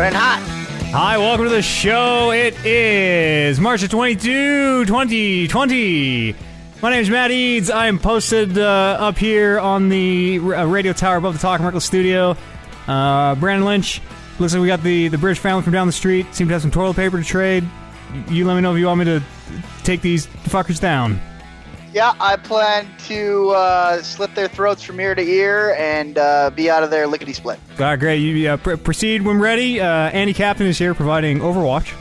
In hot. Hi, welcome to the show. It is March of 22, 2020. My name is Matt Eads. I am posted uh, up here on the uh, radio tower above the Talk Reckless studio. Uh, Brandon Lynch. Like we got the, the British family from down the street. Seem to have some toilet paper to trade. You let me know if you want me to take these fuckers down. Yeah, I plan to uh, slit their throats from ear to ear and uh, be out of there lickety split. All right, great. You uh, pr- proceed when ready. Uh, Andy Captain is here providing Overwatch.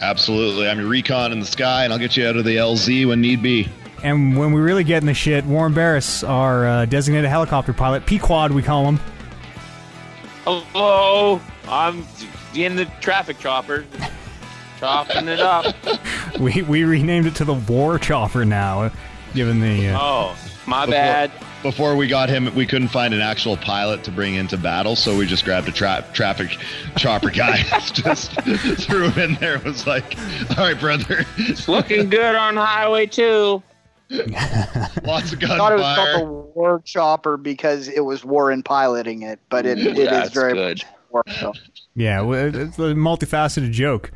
Absolutely. I'm your recon in the sky, and I'll get you out of the LZ when need be. And when we really get in the shit, Warren Barris, our uh, designated helicopter pilot, Pequod, we call him. Hello, I'm in the traffic chopper, chopping it up. We we renamed it to the War Chopper now, given the. Uh, Oh, my Before- bad. Before we got him, we couldn't find an actual pilot to bring into battle, so we just grabbed a tra- traffic chopper guy, just threw him in there. It was like, all right, brother, It's looking good on Highway 2. lots of I thought it was gunfire. called the War Chopper because it was Warren piloting it, but it, it is very good. much War. So. yeah, it's a multifaceted joke.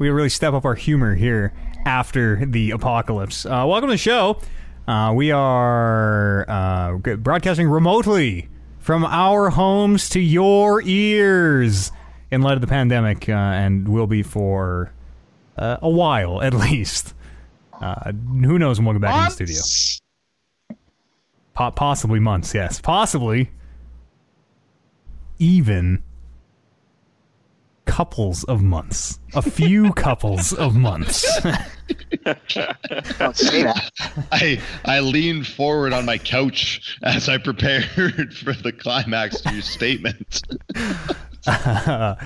We really step up our humor here after the apocalypse. Uh, welcome to the show. Uh, we are uh, broadcasting remotely from our homes to your ears in light of the pandemic, uh, and will be for uh, a while at least. Uh, who knows when we'll get back in the studio? Po- possibly months, yes. Possibly even couples of months. A few couples of months. Don't say that. I I leaned forward on my couch as I prepared for the climax to your statement. uh,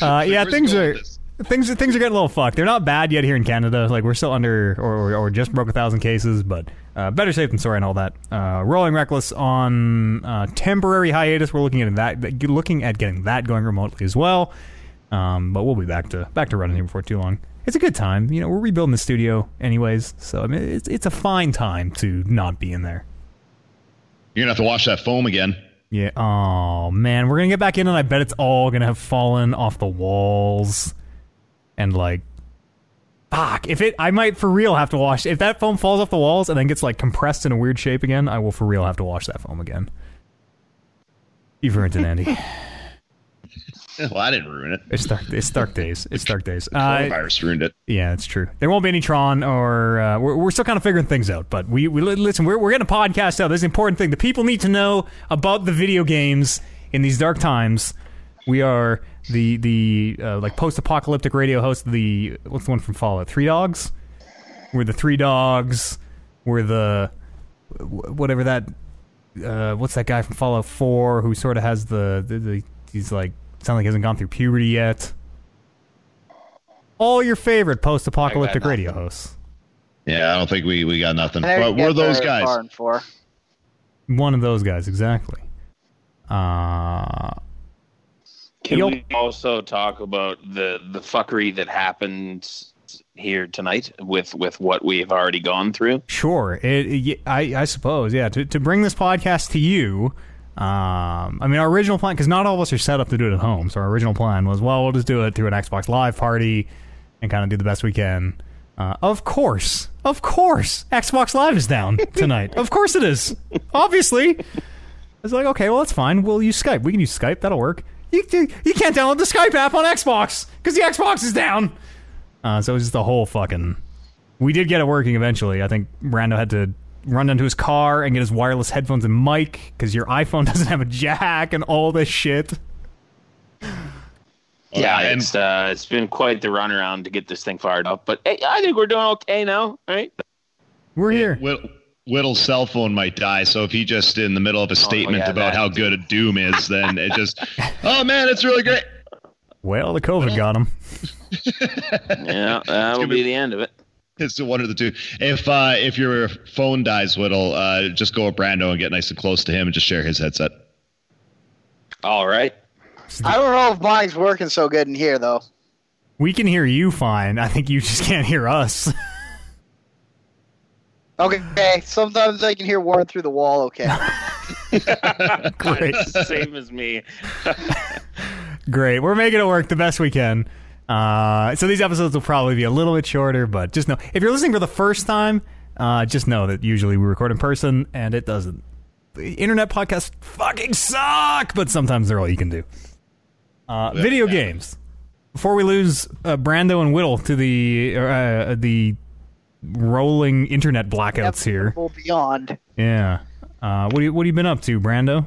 yeah, things are things are things are getting a little fucked. They're not bad yet here in Canada. Like we're still under or, or, or just broke a thousand cases, but uh, better safe than sorry and all that. Uh, Rolling Reckless on uh, temporary hiatus. We're looking at that looking at getting that going remotely as well. Um, but we'll be back to back to running here before too long. It's a good time. You know, we're rebuilding the studio anyways, so I mean, it's it's a fine time to not be in there. You're gonna have to wash that foam again. Yeah. Oh man, we're gonna get back in, and I bet it's all gonna have fallen off the walls, and like, fuck. If it, I might for real have to wash. If that foam falls off the walls and then gets like compressed in a weird shape again, I will for real have to wash that foam again. You've ruined it, Andy. Well, I didn't ruin it. It's dark. It's dark days. It's dark days. Uh, Coronavirus ruined it. yeah, it's true. There won't be any Tron, or uh, we're, we're still kind of figuring things out. But we, we listen. We're, we're getting a podcast out. This is an important thing. The people need to know about the video games in these dark times. We are the the uh, like post apocalyptic radio host. of The what's the one from Fallout? Three Dogs. We're the Three Dogs. We're the whatever that. Uh, what's that guy from Fallout Four who sort of has the, the, the he's like sound like he hasn't gone through puberty yet. All your favorite post-apocalyptic radio hosts. Yeah, I don't think we, we got nothing. I But we're those guys. four. One of those guys, exactly. Uh, Can Yup. we also talk about the, the fuckery that happened here tonight with, with what we've already gone through? sure. It, it- I, I suppose, yeah. To, to bring this podcast to you, um, I mean, our original plan, because not all of us are set up to do it at home. So our original plan was, well, we'll just do it through an Xbox Live party and kind of do the best we can. Uh, of course, of course, Xbox Live is down tonight. of course it is. Obviously. It's like, okay, well, that's fine. We'll use Skype. We can use Skype. That'll work. You, you, can't download the Skype app on Xbox because the Xbox is down. Uh, so it was just a whole fucking. We did get it working eventually. I think Brando had to run down to his car and get his wireless headphones and mic because your iPhone doesn't have a jack and all this shit. Yeah, and- it's uh, it's been quite the runaround to get this thing fired up. But hey, I think we're doing okay now, right? We're here. Whitt- Whittle's cell phone might die, so if he just in the middle of a statement yeah, about how good a Doom is, then it just, oh man, it's really great. Well, the COVID got him. Yeah, that will be be- the end of it. It's one of the two. If uh, if your phone dies, Whittle, uh, just go with Brando and get nice and close to him and just share his headset. All right. I don't know if mine's working so good in here though. We can hear you fine. I think you just can't hear us. Okay, sometimes I can hear Warren through the wall. Okay, Great. Same as me. Great. We're making it work the best we can. Uh, so these episodes will probably be a little bit shorter, but just know if you're listening for the first time, uh, just know that usually we record in person and it doesn't. The internet podcasts fucking suck, but sometimes they're all you can do. Uh, video yeah. games. Before we lose uh, Brando and Whittle to the uh, the rolling internet blackouts here. Beyond. Yeah. Uh, what do you, what have you been up to, Brando?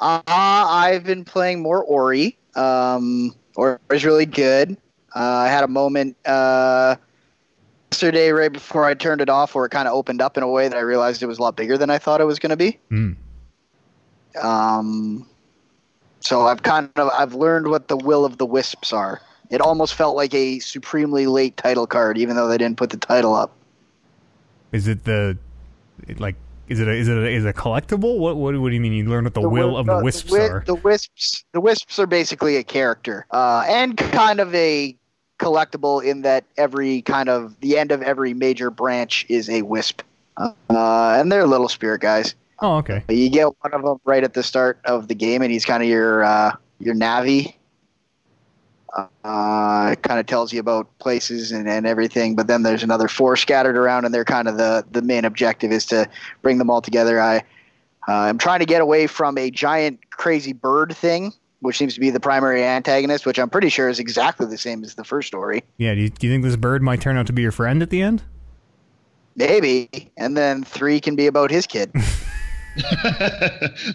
Uh, I've been playing more Ori. Um, Ori is really good. Uh, I had a moment uh, yesterday, right before I turned it off, where it kind of opened up in a way that I realized it was a lot bigger than I thought it was going to be. Hmm. Um, so I've kind of I've learned what the will of the wisps are. It almost felt like a supremely late title card, even though they didn't put the title up. Is it the like? Is it a, is it a, is it a collectible? What, what what do you mean? You learn what the, will wi- of the wisps wi- are? The wisps, the wisps are basically a character, uh, and kind of a collectible in that every kind of the end of every major branch is a wisp, uh, and they're little spirit guys. oh, okay. You get one of them right at the start of the game, and he's kind of your uh, your navi. Uh, it kind of tells you about places and, and everything, but then there's another four scattered around, and they're kind of the the main objective is to bring them all together. I uh, I'm trying to get away from a giant crazy bird thing, which seems to be the primary antagonist, which I'm pretty sure is exactly the same as the first story. Yeah. Do you, do you think this bird might turn out to be your friend at the end? Maybe, and then three can be about his kid.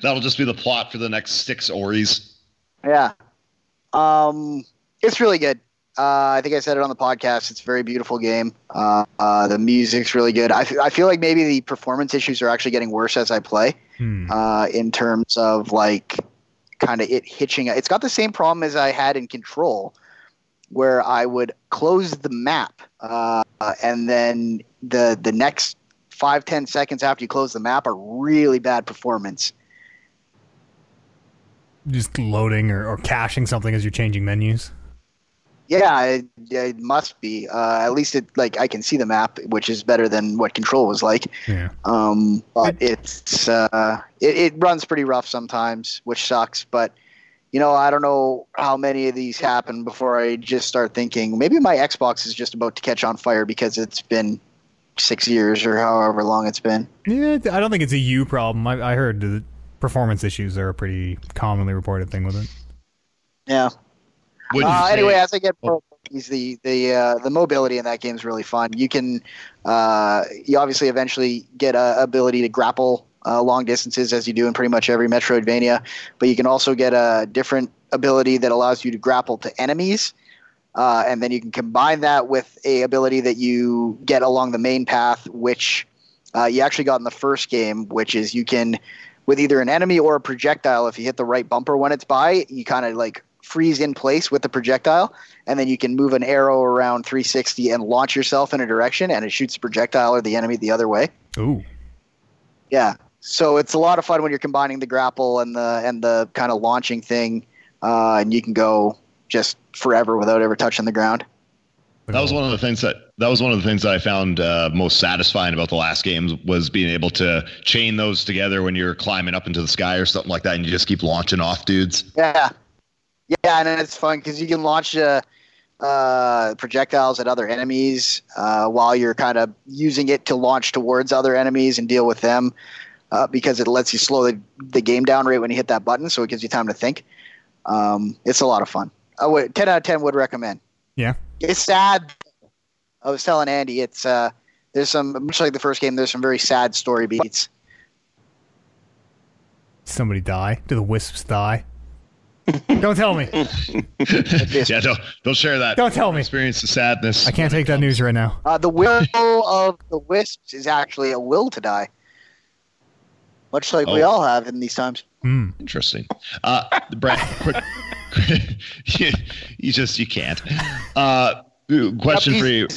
That'll just be the plot for the next six Oris. Yeah. Um, it's really good. Uh, I think I said it on the podcast. It's a very beautiful game. Uh, uh, the music's really good. I, f- I feel like maybe the performance issues are actually getting worse as I play. Hmm. Uh, in terms of like kind of it hitching. It's got the same problem as I had in Control, where I would close the map, uh, and then the the next five ten seconds after you close the map are really bad performance. Just loading or, or caching something as you're changing menus. Yeah, it, it must be. Uh, at least it like I can see the map, which is better than what Control was like. Yeah. Um, but it's uh, it, it runs pretty rough sometimes, which sucks. But you know, I don't know how many of these happen before I just start thinking maybe my Xbox is just about to catch on fire because it's been six years or however long it's been. Yeah. I don't think it's a you problem. I, I heard the performance issues are a pretty commonly reported thing with it. Yeah. Uh, anyway, as I get more, these the the uh, the mobility in that game is really fun. You can uh, you obviously eventually get a ability to grapple uh, long distances as you do in pretty much every Metroidvania, but you can also get a different ability that allows you to grapple to enemies. Uh, and then you can combine that with a ability that you get along the main path, which uh, you actually got in the first game, which is you can, with either an enemy or a projectile, if you hit the right bumper when it's by, you kind of like freeze in place with the projectile, and then you can move an arrow around 360 and launch yourself in a direction, and it shoots the projectile or the enemy the other way. Ooh. Yeah. So it's a lot of fun when you're combining the grapple and the and the kind of launching thing, uh, and you can go just forever without ever touching the ground. That was one of the things that that was one of the things that I found uh, most satisfying about the last games was being able to chain those together when you're climbing up into the sky or something like that, and you just keep launching off dudes. Yeah, yeah, and it's fun because you can launch uh, uh, projectiles at other enemies uh, while you're kind of using it to launch towards other enemies and deal with them. Uh, because it lets you slow the, the game down right when you hit that button, so it gives you time to think. Um, it's a lot of fun. I would, ten out of ten would recommend. Yeah. It's sad. I was telling Andy, it's uh, there's some much like the first game. There's some very sad story beats. Somebody die? Do the wisps die? Don't tell me. yeah, don't don't share that. Don't tell me. Experience the sadness. I can't take that news right now. Uh, the will of the wisps is actually a will to die, much like we Oh. all have in these times. Hmm. Interesting. Uh, Brett, quick, you, you just you can't. Uh, question for you.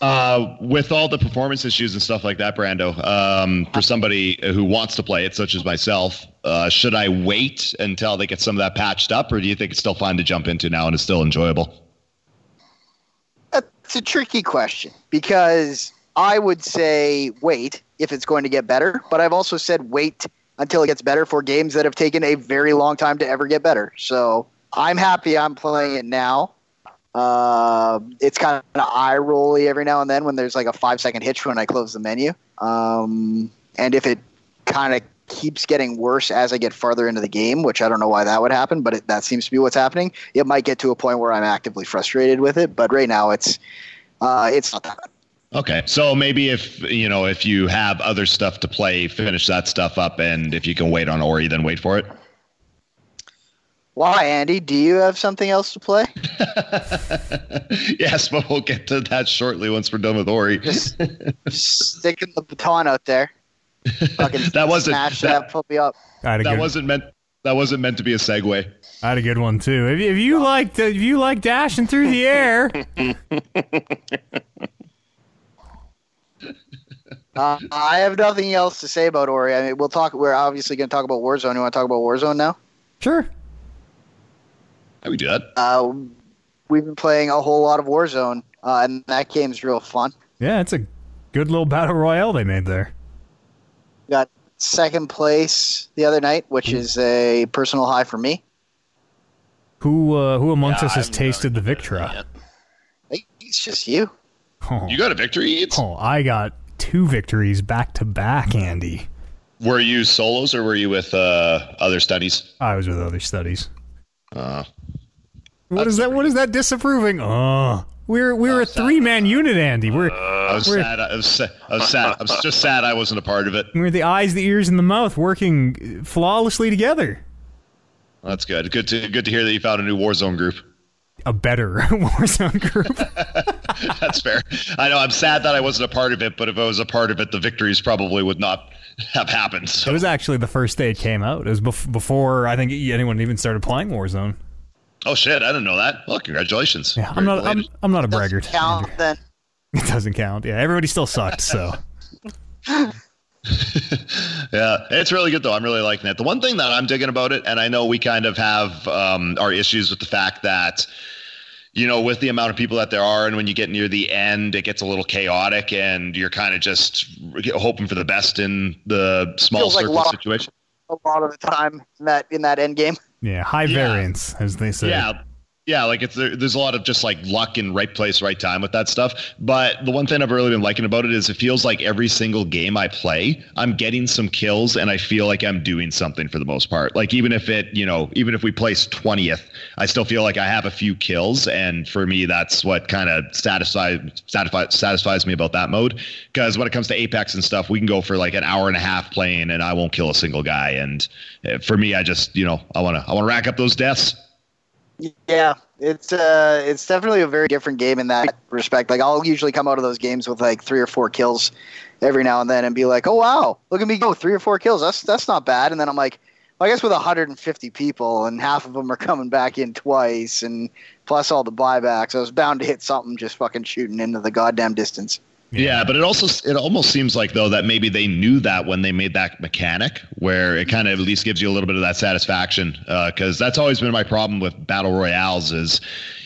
Uh, with all the performance issues and stuff like that, Brando, um, for somebody who wants to play it, such as myself, uh, should I wait until they get some of that patched up, or do you think it's still fun to jump into now and it's still enjoyable? It's a tricky question because I would say wait if it's going to get better, but I've also said wait until it gets better for games that have taken a very long time to ever get better. So I'm happy I'm playing it now. Uh, it's kind of eye rolly every now and then when there's like a five second hitch when I close the menu. Um, and if it kind of keeps getting worse as I get farther into the game, which I don't know why that would happen, but it, that seems to be what's happening. It might get to a point where I'm actively frustrated with it, but right now it's uh, it's not that. Okay, so maybe if you know if you have other stuff to play, finish that stuff up, and if you can wait on Ori, then wait for it. Why, Andy? Do you have something else to play? yes, but we'll get to that shortly once we're done with Ori. Just, just sticking the baton out there. Fucking that wasn't smash that, that, put me up. that good, wasn't meant. That wasn't meant to be a segue. I had a good one too. If, if you like, if you like dashing through the air, uh, I have nothing else to say about Ori. I mean, we'll talk. We're obviously going to talk about Warzone. You want to talk about Warzone now? sure. How we do that? Uh, we've been playing a whole lot of Warzone, uh, and that game's real fun. Yeah, it's a good little battle royale they made there. Got second place the other night, which is a personal high for me. Who uh, who amongst Yeah, us has I've tasted the never Victra? that yet. Hey, It's just you. Oh, You got a victory. It's, oh, I got two victories back to back, Andy. Were you solos or were you with uh, other studies? I was with other studies. Uh, What is that? What is that disapproving? Oh, we're we're oh, a three man unit, Andy. We're I was We're- sad. I was, sa- I was sad. I was just sad I wasn't a part of it. we're the eyes, the ears, and the mouth working flawlessly together. That's good. Good to good to hear that you found a new Warzone group. A better Warzone group. That's fair. I know. I'm sad that I wasn't a part of it, but if I was a part of it, the victories probably would not have happened. So. It was actually the first day it came out. It was bef- before I think anyone even started playing Warzone. Oh shit, I didn't know that. Well, congratulations. Yeah, I'm not. I'm. I'm not a Doesn't braggart. count then. It doesn't count. Yeah, everybody still sucked. So Yeah, it's really good though. I'm really liking it. The one thing that I'm digging about it, and I know we kind of have um, our issues with the fact that, you know, with the amount of people that there are, and when you get near the end, it gets a little chaotic, and you're kind of just hoping for the best in the small Feels like circle situation. A lot of the time in that in that end game. Yeah, high Yeah. variance, as they say. Yeah. Yeah, like it's there's a lot of just like luck and right place, right time with that stuff. But the one thing I've really been liking about it is it feels like every single game I play, I'm getting some kills and I feel like I'm doing something for the most part. Like even if it, you know, even if we place 20th, I still feel like I have a few kills and for me that's what kind of satisfies satisfies satisfies me about that mode because when it comes to Apex and stuff, we can go for like an hour and a half playing and I won't kill a single guy and uh, for me I just, you know, I want to I want to rack up those deaths. Yeah, it's uh, it's definitely a very different game in that respect. Like I'll usually come out of those games with like three or four kills every now and then, and be like, "Oh wow, look at me go, three or four kills. That's that's not bad." And then I'm like, well, "I guess with 150 people, and half of them are coming back in twice, and plus all the buybacks, I was bound to hit something just fucking shooting into the goddamn distance." Yeah. but it also it almost seems like though that maybe they knew that when they made that mechanic, where it kind of at least gives you a little bit of that satisfaction. Because that's always been my problem with battle royales is,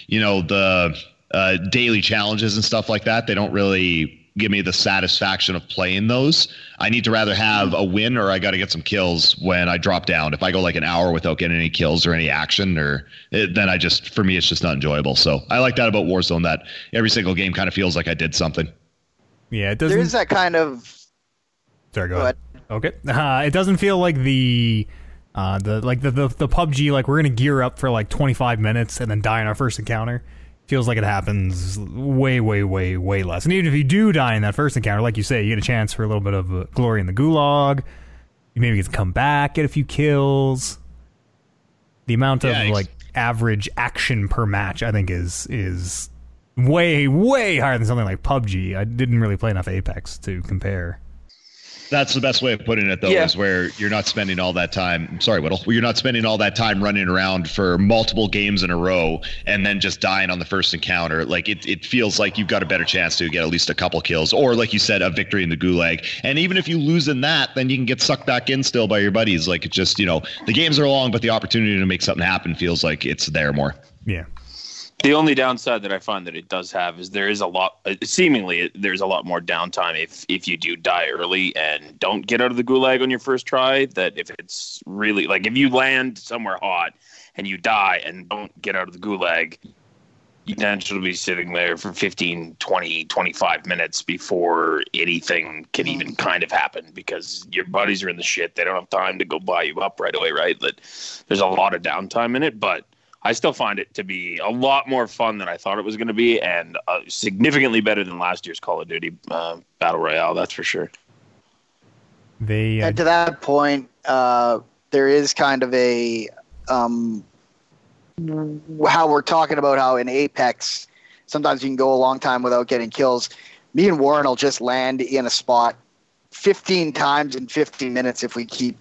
you know, the uh, daily challenges and stuff like that. They don't really give me the satisfaction of playing those. I need to rather have a win or I got to get some kills when I drop down. If I go like an hour without getting any kills or any action, or it, then I just for me it's just not enjoyable. So I like that about Warzone that every single game kind of feels like I did something. Yeah. It doesn't. is that kind of Sorry, go Go ahead. Okay. Uh, it doesn't feel like the uh, the like the, the the PUBG like we're gonna gear up for like 25 minutes and then die in our first encounter. Feels like it happens way, way, way, way less. And even if you do die in that first encounter, like you say, you get a chance for a little bit of uh, glory in the gulag. You maybe get to come back, get a few kills. The amount of Yeah, ex- like average action per match, I think, is is way, way higher than something like PUBG. I didn't really play enough Apex to compare. That's the best way of putting it, though, Yeah. is where you're not spending all that time. Sorry, Whittle. Where you're not spending all that time running around for multiple games in a row and then just dying on the first encounter. Like it, it feels like you've got a better chance to get at least a couple kills, or like you said, a victory in the gulag. And even if you lose in that, then you can get sucked back in still by your buddies. Like it just, you know, the games are long, but the opportunity to make something happen feels like it's there more. Yeah. The only downside that I find that it does have is there is a lot, uh, seemingly, there's a lot more downtime if if you do die early and don't get out of the gulag on your first try. That if it's really like if you land somewhere hot and you die and don't get out of the gulag, you potentially be sitting there for 15, 20, 25 minutes before anything can even kind of happen because your buddies are in the shit. They don't have time to go buy you up right away, right? That there's a lot of downtime in it, but I still find it to be a lot more fun than I thought it was going to be, and uh, significantly better than last year's Call of Duty uh, Battle Royale. That's for sure. They uh, And to that point, uh, there is kind of a um, how we're talking about how in Apex, sometimes you can go a long time without getting kills. Me and Warren will just land in a spot 15 times in 15 minutes if we keep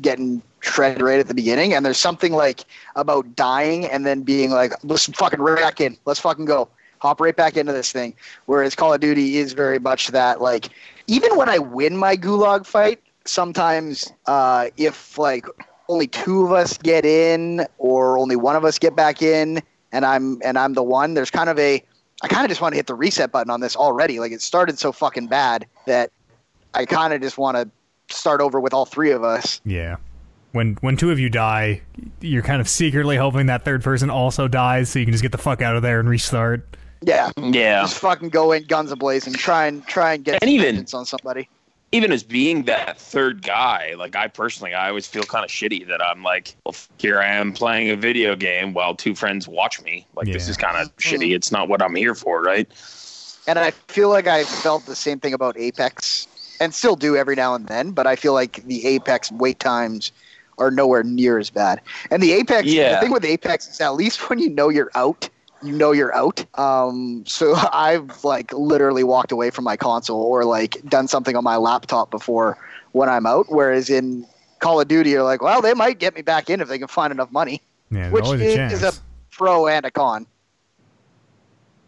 getting shredded right at the beginning. And there's something like about dying and then being like, let's fucking back in. Let's fucking go. Hop right back into this thing. Whereas Call of Duty is very much that, like, even when I win my gulag fight, sometimes uh, if like only two of us get in or only one of us get back in and I'm and I'm the one, there's kind of a I kind of just want to hit the reset button on this already. Like it started so fucking bad that I kind of just want to start over with all three of us. Yeah. When when two of you die, you're kind of secretly hoping that third person also dies, so you can just get the fuck out of there and restart. Yeah, Yeah. just fucking go in guns ablazing, try and try and get And even- vengeance on somebody. even as being that third guy, like I personally, I always feel kind of shitty that I'm like, well, here I am playing a video game while two friends watch me. Like this is kind of mm. shitty. It's not what I'm here for, right? And I feel like I felt the same thing about Apex, and still do every now and then. But I feel like the Apex wait times are nowhere near as bad. And the Apex, yeah. the Yeah. thing with Apex is at least when you know you're out, you know you're out. Um, so I've like literally walked away from my console or like done something on my laptop before when I'm out. Whereas in Call of Duty, you're like, well, they might get me back in if they can find enough money, Yeah, which always a is, is a pro and a con.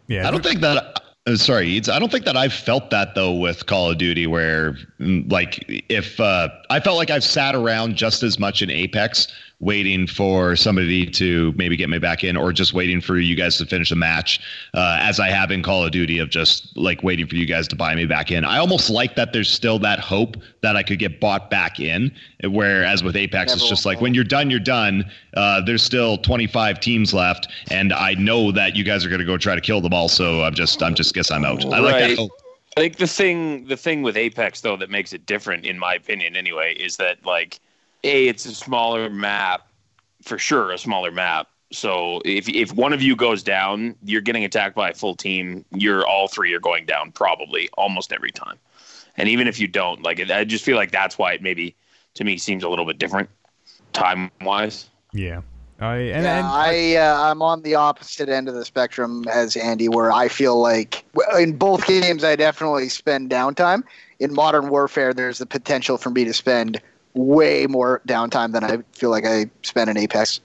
yeah, I don't think that. Uh, sorry. I don't think that I've felt that though with Call of Duty, where mm, like if uh, I felt like I've sat around just as much in Apex waiting for somebody to maybe get me back in, or just waiting for you guys to finish a match, uh, as I have in Call of Duty of just like waiting for you guys to buy me back in. I almost like that. There's still that hope that I could get bought back in. Whereas with Apex, it's just like when you're done, you're done. Uh, there's still 25 teams left, and I know that you guys are going to go try to kill them all. So I'm just, I'm just guess I'm out. I like that hope. I think the thing the thing with Apex though that makes it different, in my opinion, anyway, is that like a it's a smaller map for sure, a smaller map. So if if one of you goes down, you're getting attacked by a full team. You're all three are going down probably almost every time. And even if you don't, like I just feel like that's why it maybe to me seems a little bit different time wise. yeah. I and, yeah, and I uh, I'm on the opposite end of the spectrum as Andy, where I feel like in both games I definitely spend downtime. In Modern Warfare, there's the potential for me to spend way more downtime than I feel like I spend in Apex.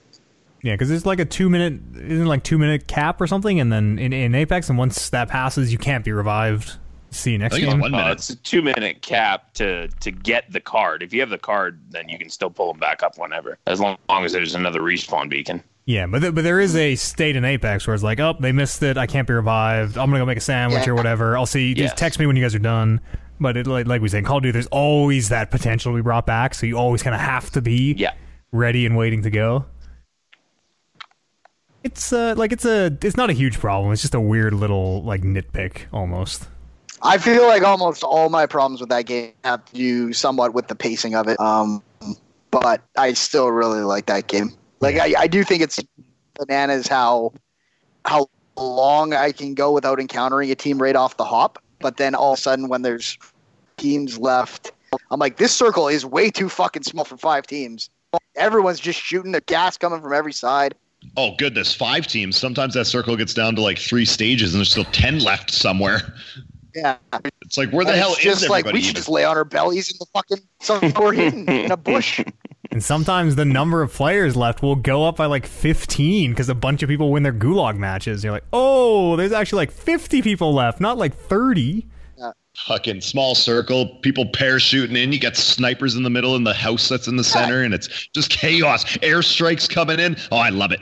yeah, because it's like a two minute, isn't like two minute cap or something, and then in, in Apex, and once that passes, you can't be revived. See you next I think it's game. one Uh, minute. it's a two minute cap to to get the card. If you have the card, then you can still pull them back up whenever, as long, long as there's another respawn beacon. Yeah, but th- but there is a state in Apex where it's like, oh, they missed it. I can't be revived. I'm gonna go make a sandwich Yeah. or whatever. I'll see. Yes. Just text me when you guys are done. But it, like like we said, in Call of Duty, there's always that potential to be brought back. So you always kind of have to be Yeah. ready and waiting to go. It's uh like it's a it's not a huge problem. It's just a weird little like nitpick almost. I feel like almost all my problems with that game have to do somewhat with the pacing of it. Um, but I still really like that game. Like I, I do think it's bananas how how long I can go without encountering a team right off the hop. But then all of a sudden, when there's teams left, I'm like, this circle is way too fucking small for five teams. Everyone's just shooting the gas coming from every side. Oh goodness, five teams. Sometimes that circle gets down to like three stages, and there's still ten left somewhere. Yeah, It's like where the And hell it's is just like we should even? just lay on our bellies in the fucking somewhere hidden in a bush. And sometimes the number of players left will go up by like 15 because a bunch of people win their gulag matches. You're like, oh, there's actually like 50 people left, not like 30. Fucking small circle, people parachuting in. You got snipers in the middle, and the house that's in the center, and it's just chaos. Airstrikes coming in. Oh, I love it.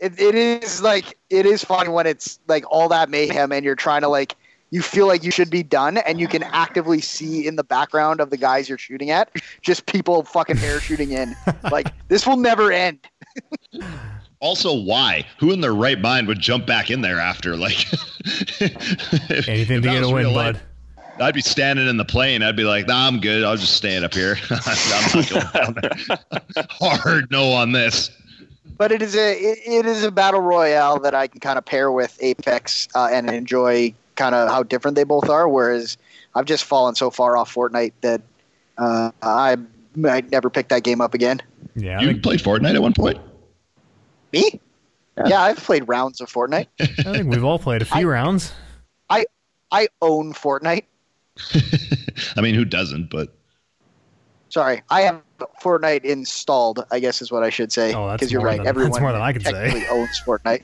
it, it is like it is fun when it's like all that mayhem and you're trying to like you feel like you should be done and you can actively see in the background of the guys you're shooting at just people fucking parachuting in like this will never end Also, why? Who in their right mind would jump back in there after? Like if- Anything if to get a was win, bud. life, I'd be standing in the plane. I'd be like, nah, I'm good. I'll just stand up here. I'm not going down there. Hard no on this. but it is a it, it is a battle royale that I can kind of pair with Apex uh, and enjoy kind of how different they both are. Whereas I've just fallen so far off Fortnite that uh, I might never pick that game up again. Yeah, I You think, played Fortnite at one point? Me? Yeah, I've played rounds of Fortnite. I think we've all played a few rounds. I I own Fortnite. I mean, who doesn't? But Sorry, I have Fortnite installed. I guess is what I should say. Oh, that's Because you're more right. than- that's Everyone more than I could say. technically owns Fortnite.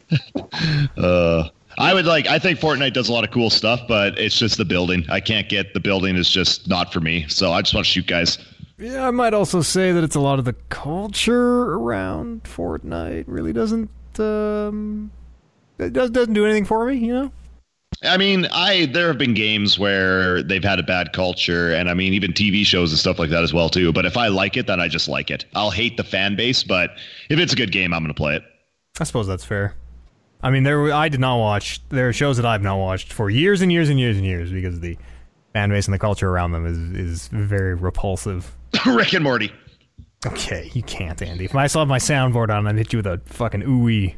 uh, I would like. I think Fortnite does a lot of cool stuff, but it's just the building. I can't get the building. Is just not for me. So I just want to shoot guys. Yeah, I might also say that it's a lot of the culture around Fortnite really doesn't um it does doesn't do anything for me, you know? I mean, I there have been games where they've had a bad culture, and I mean, even TV shows and stuff like that as well too. But if I like it, then I just like it. I'll hate the fan base, but if it's a good game, I'm going to play it. I suppose that's fair. I mean, there were- I did not watch. There are shows that I've not watched for years and years and years and years because the fan base and the culture around them is is very repulsive. Rick and Morty. Okay, you can't, Andy. If I still have my soundboard on, I'd hit you with a fucking ooey.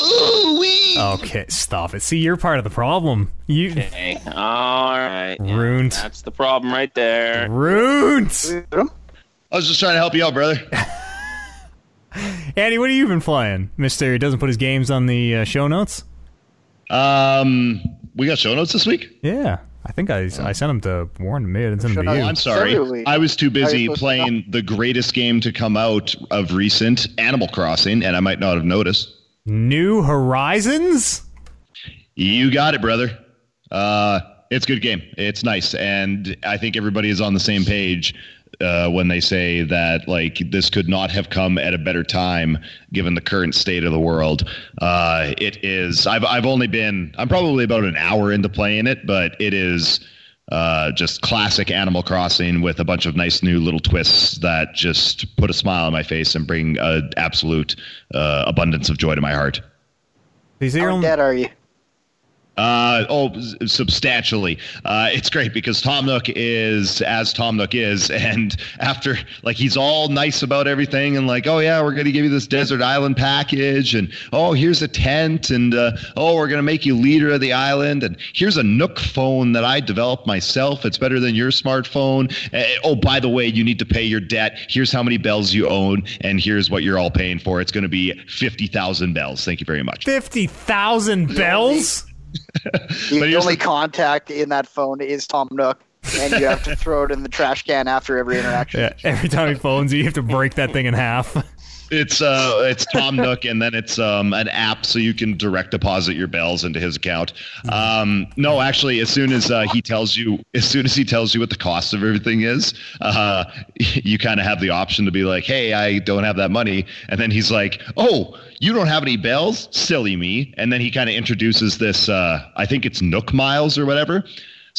Ooh wee. Okay, stop it. See, you're part of the problem. You Okay. All right. Yeah, That's the problem right there. ruined. I was just trying to help you out, brother. Andy, what have you been playing? Mister doesn't put his games on the uh, show notes. Um, we got show notes this week. Yeah, I think I, I sent them to Warren. Maybe I didn't send them to Show you. I'm sorry. Absolutely. I was too How are busy you supposed to playing the greatest game to come out of recent, Animal Crossing, and I might not have noticed. New Horizons. You got it, brother. Uh, it's a good game. It's nice, and I think everybody is on the same page uh, when they say that like this could not have come at a better time given the current state of the world. Uh, it is. I've I've only been. I'm probably about an hour into playing it, but it is. Uh, just classic Animal Crossing with a bunch of nice new little twists that just put a smile on my face and bring an absolute uh, abundance of joy to my heart. Is your How own- dead are you? Uh, oh, substantially. Uh, it's great because Tom Nook is as Tom Nook is, and after like he's all nice about everything, and like, oh yeah, we're gonna give you this desert island package, and oh here's a tent, and uh, oh we're gonna make you leader of the island, and here's a Nook phone that I developed myself. It's better than your smartphone. Uh, oh, by the way, you need to pay your debt. Here's how many bells you own, and here's what you're all paying for. It's gonna be fifty thousand bells. Thank you very much. fifty thousand bells? The only the- contact in that phone is Tom Nook, and you have to throw it in the trash can after every interaction. Yeah. Every time he phones you, you have to break that thing in half. It's uh, it's Tom Nook, and then it's um, an app so you can direct deposit your bells into his account. Um, no, actually, as soon as uh, he tells you, as soon as he tells you what the cost of everything is, uh, you kind of have the option to be like, "Hey, I don't have that money," and then he's like, "Oh, you don't have any bells? Silly me!" And then he kind of introduces this. Uh, I think it's Nook Miles or whatever.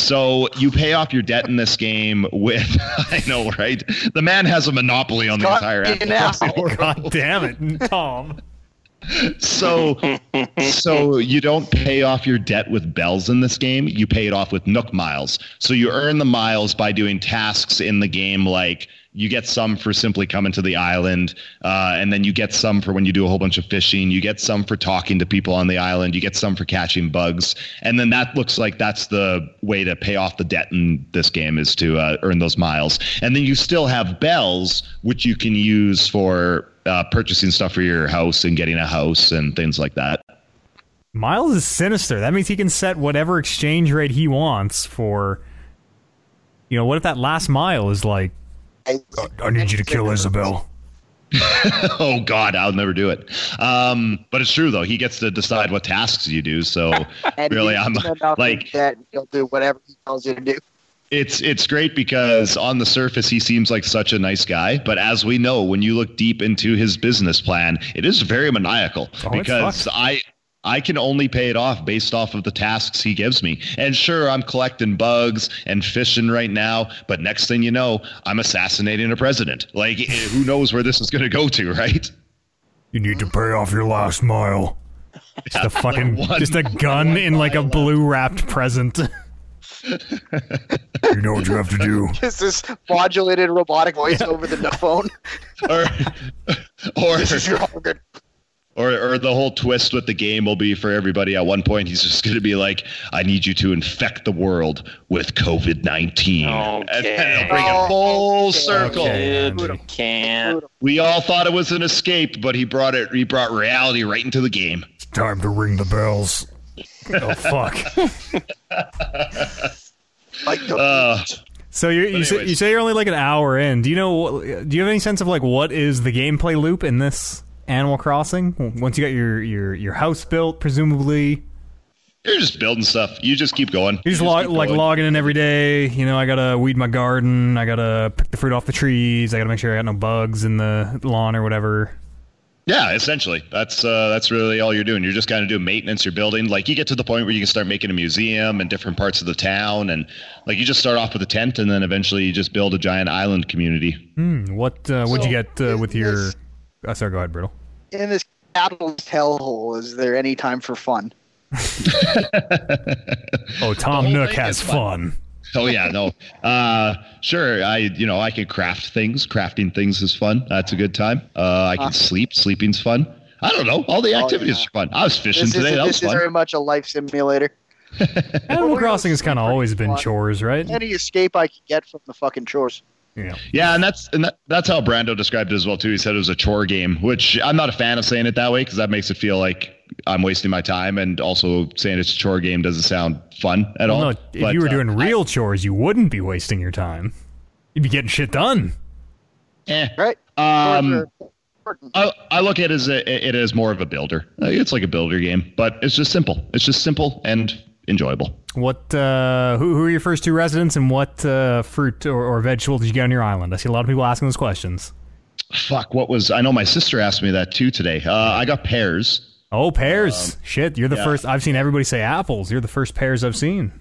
So you pay off your debt in this game with I know, right? The man has a monopoly on the God, entire you know. World. God damn it, Tom. So so you don't pay off your debt with bells in this game. You pay it off with Nook miles. So you earn the miles by doing tasks in the game like you get some for simply coming to the island, uh, and then you get some for when you do a whole bunch of fishing. You get some for talking to people on the island. You get some for catching bugs, and then that looks like that's the way to pay off the debt in this game is to uh, earn those miles. And then you still have bells, which you can use for uh, purchasing stuff for your house and getting a house and things like that. Miles is sinister. That means he can set whatever exchange rate he wants for. You know, what if that last mile is like, I need you to kill Isabelle? oh God, I'll never do it. Um, but it's true though. He gets to decide what tasks you do. So really, I'm like, that he'll do whatever he tells you to do. It's it's great because on the surface he seems like such a nice guy, but as we know, when you look deep into his business plan, it is very maniacal. Oh, because. I I can only pay it off based off of the tasks he gives me. And sure, I'm collecting bugs and fishing right now, but next thing you know, I'm assassinating a president. Like eh, who knows where this is going to go to, right? You need to pay off your last mile. Just a fucking, one- just a gun in like a blue wrapped present. you know what you have to do. Just this modulated robotic voice over the phone. Or or This is your organ. Or, or the whole twist with the game will be for everybody. At one point, he's just going to be like, "I need you to infect the world with COVID nineteen, and then Okay. bring it full circle. Okay. Can't. We all thought it was an escape, but he brought it. He brought reality right into the game. It's time to ring the bells. Oh fuck! Like the Uh, So you you say, you say you're only like an hour in. Do you know? Do you have any sense of like what is the gameplay loop in this Animal Crossing? Once you got your your your house built, presumably you're just building stuff. You just keep going. you just, You log, keep like going. logging in every day. You know, I gotta weed my garden. I gotta pick the fruit off the trees. I gotta make sure I got no bugs in the lawn or whatever. Yeah, essentially, that's uh, that's really all you're doing. You're just kind of doing maintenance. You're building. Like you get to the point where you can start making a museum in different parts of the town, and like you just start off with a tent, and then eventually you just build a giant island community. Hmm. What uh, what'd you get uh, with your? Oh, sorry, go ahead, Brittle. In this capitalist hellhole, is there any time for fun? Oh, Tom Nook has is fun. Oh yeah, no, uh, sure. I you know I can craft things. Crafting things is fun. That's a good time. Uh, I can Uh. sleep. Sleeping's fun. I don't know. All the activities yeah. are fun. I was fishing This, is, today. That was this is very much a life simulator. Animal Crossing has kind of always been fun. chores, right? Any escape I can get from the fucking chores. Yeah. Yeah, and that's and that, that's how Brando described it as well too. He said it was a chore game, which I'm not a fan of saying it that way because that makes it feel like I'm wasting my time, and also saying it's a chore game doesn't sound fun at all. No, if But, you were uh, doing real chores, you wouldn't be wasting your time. You'd be getting shit done. eh. Right? Um, Chores are important. I, I look at it as a, it as more of a builder. It's like a builder game, but it's just simple. It's just simple and enjoyable. What? Uh, who, who are your first two residents, and what uh, fruit or, or vegetable did you get on your island? I see a lot of people asking those questions. Fuck, what was? I know my sister asked me that too today. Uh, I got pears. Oh, pears! Shit, you're the yeah. first. I've seen everybody say apples. You're the first pears I've seen.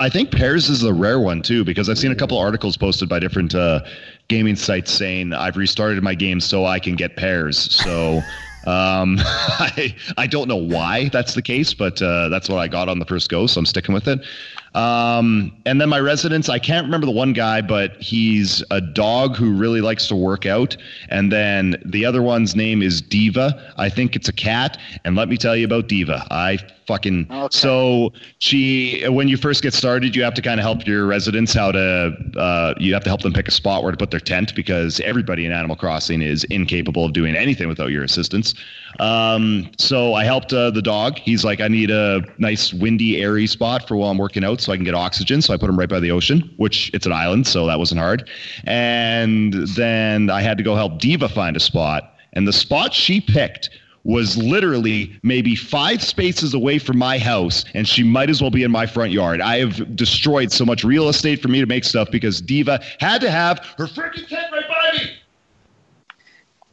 I think pears is the rare one too because I've seen a couple articles posted by different uh, gaming sites saying I've restarted my game so I can get pears. So um, I I don't know why that's the case, but uh, that's what I got on the first go, so I'm sticking with it. Um, and then my residents, I can't remember the one guy, but he's a dog who really likes to work out. And then the other one's name is Diva. I think it's a cat. And let me tell you about Diva. I fucking Okay. so she when you first get started, you have to kind of help your residents how to uh, you have to help them pick a spot where to put their tent because everybody in Animal Crossing is incapable of doing anything without your assistance. Um, so I helped uh, the dog. He's like, I need a nice windy, airy spot for while I'm working out so I can get oxygen. So I put him right by the ocean, which it's an island, so that wasn't hard. And then I had to go help Diva find a spot, and the spot she picked was literally maybe five spaces away from my house, and she might as well be in my front yard. I have destroyed so much real estate for me to make stuff because Diva had to have her freaking tent right by me.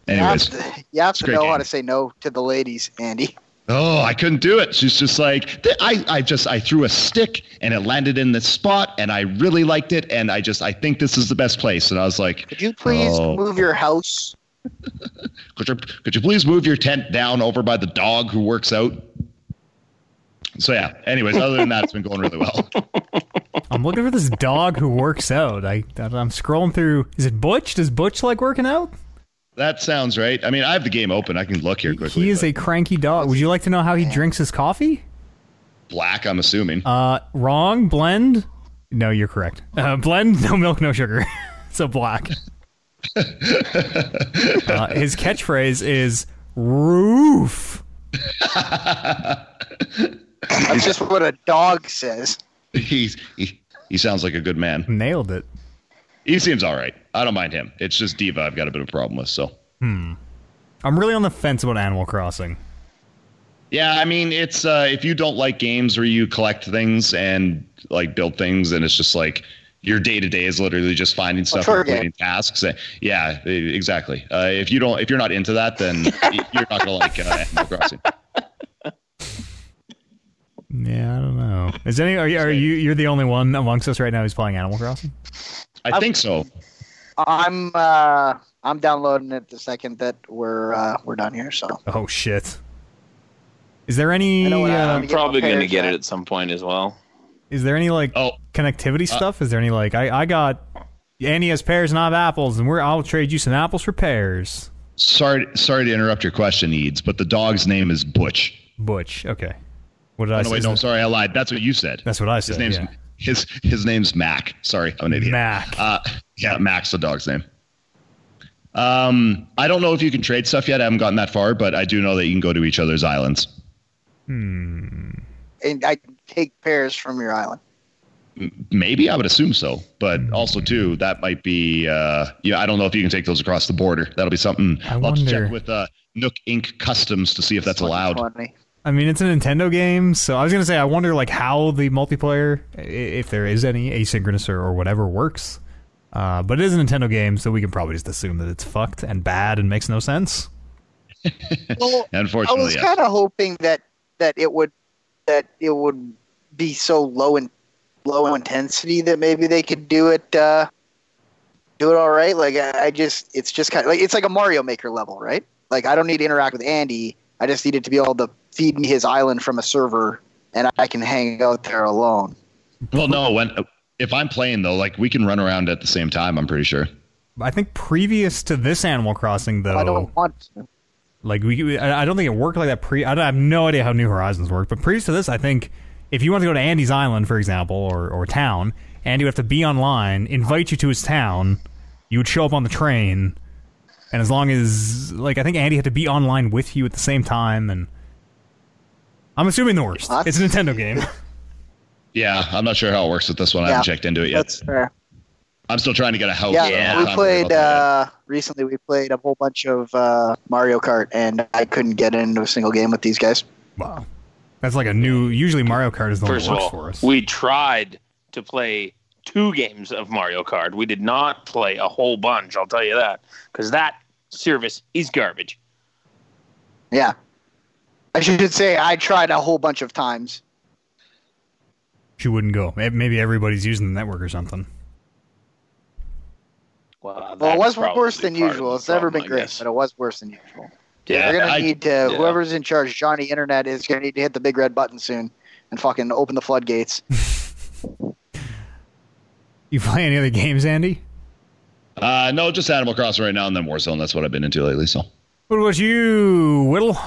Anyways, you have to, you have to know how to say no to the ladies, Andy. oh, I couldn't do it. She's just like, I, I just, I threw a stick and it landed in this spot, and I really liked it, and I just, I think this is the best place. And I was like, Could you please Oh. move your house? could you, could you please move your tent down over by the dog who works out? So yeah. Anyways, other than that, it's been going really well. I'm looking for this dog who works out. I I'm scrolling through. Is it Butch? Does Butch like working out? That sounds right. I mean, I have the game open. I can look here quickly. He is a cranky dog. Would you like to know how he drinks his coffee? black. I'm assuming. Uh, wrong. Blend. No, you're correct. Uh, blend. No milk, no sugar. so black. uh, his catchphrase is roof. That's just what a dog says. He's he, he sounds like a good man. Nailed it. He seems all right. I don't mind him. It's just Diva. I've got a bit of a problem with. So hmm. I'm really on the fence about Animal Crossing. yeah, I mean, it's uh, if you don't like games where you collect things and like build things, and it's just like your day to day is literally just finding stuff short and completing tasks. Yeah, exactly. Uh, if you don't, if you're not into that, then you're not gonna like uh, Animal Crossing. Yeah, I don't know. Is any are you, are you you're the only one amongst us right now who's playing Animal Crossing? I think so. I'm uh, I'm downloading it the second that we're uh, we're done here. So Oh shit. Is there any I know what, uh, I'm probably going to get it at some point as well. Is there any like Oh, connectivity stuff? Is there any like I I got Annie has pears and I have apples and we're I'll trade you some apples for pears. sorry, sorry to interrupt your question, Eads, but the dog's name is Butch. Butch. Okay. What did I Oh, say? no, wait, no, sorry, I lied. That's what you said. That's what I said. His name's yeah. his his name's Mac. Sorry, I'm an idiot. Mac. Uh, yeah, Mac's the dog's name. Um, I don't know if you can trade stuff yet. I haven't gotten that far, but I do know that you can go to each other's islands. Hmm. and I take pears from your island. Maybe I would assume so, but also too that might be. Uh, yeah, I don't know if you can take those across the border. That'll be something. I I'll have to check with uh, Nook Inc. Customs to see if that's allowed. funny. I mean, it's a Nintendo game, so I was gonna say I wonder like how the multiplayer, if there is any asynchronous or, or whatever, works. Uh, but it is a Nintendo game, so we can probably just assume that it's fucked and bad and makes no sense. Well, I was yes. kind of hoping that that it would that it would be so low in low intensity that maybe they could do it uh, do it all right. Like I, I just it's just kind of like it's like a Mario Maker level, right? Like I don't need to interact with Andy. I just needed to be able to feed me his island from a server, and I can hang out there alone. Well, no. When if I'm playing though, like we can run around at the same time. I'm pretty sure. I think previous to this Animal Crossing, though, I don't want to. like we, I I don't think it worked like that. Pre, I don't- I have no idea how New Horizons worked, but previous to this, I think if you want to go to Andy's island, for example, or or town, Andy would have to be online, invite you to his town, you would show up on the train, and as long as like I think Andy had to be online with you at the same time, and I'm assuming the worst. What? It's a Nintendo game. Yeah, I'm not sure how it works with this one. I haven't checked into it yet. That's fair. I'm still trying to get a house. Yeah, so I don't have we time to worry played uh, recently. We played a whole bunch of uh, Mario Kart, and I couldn't get into a single game with these guys. wow, that's like a new. Usually Mario Kart is the one First that works all, for us. we tried to play two games of Mario Kart. We did not play a whole bunch. I'll tell you that because that service is garbage. Yeah, I should say I tried a whole bunch of times. she wouldn't go. Maybe- Maybe everybody's using the network or something. Well, Well, it was worse than usual. the It's never been great, but it was worse than usual. Yeah, They're gonna I- need to. yeah. Whoever's in charge, Johnny Internet, is gonna need to hit the big red button soon and fucking open the floodgates. You play any other games, Andy? Uh, no, just Animal Crossing right now, and then Warzone. That's what I've been into lately. So What about you, Whittle?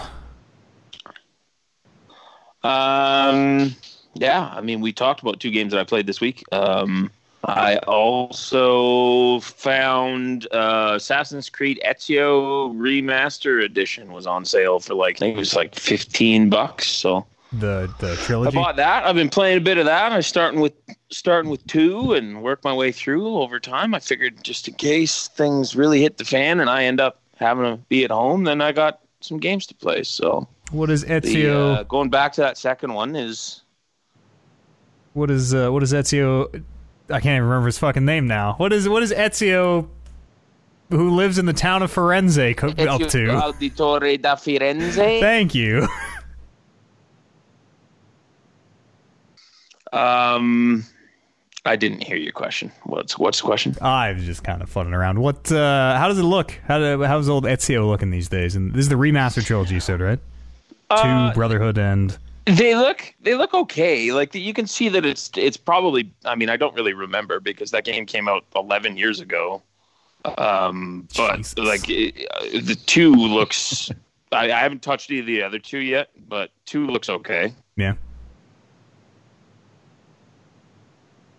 Um, yeah, I mean, we talked about two games that I played this week. Um, I also found uh, Assassin's Creed Ezio Remaster Edition was on sale for like I think it was like fifteen bucks. So The the trilogy. I bought that. I've been playing a bit of that. I was starting with starting with two and work my way through over time. I figured just in case things really hit the fan and I end up having to be at home, then I got some games to play. So What is the, Ezio? uh, going back to that second one is what is uh, what is Ezio? I can't even remember his fucking name now. What is what is Ezio, who lives in the town of Firenze, co- up to? Auditore da Firenze. Thank you. Um, I didn't hear your question. What's what's the question? I was just kind of funning around. What? Uh, how does it look? How do, how's old Ezio looking these days? And this is the remaster trilogy, you said, right? Uh, Two Brotherhood and They look they look okay. Like you can see that it's it's probably. I mean, I don't really remember because that game came out 11 years ago. Um, but Jesus. like it, uh, the two looks. I, I haven't touched either of the other two yet, but two looks okay. yeah.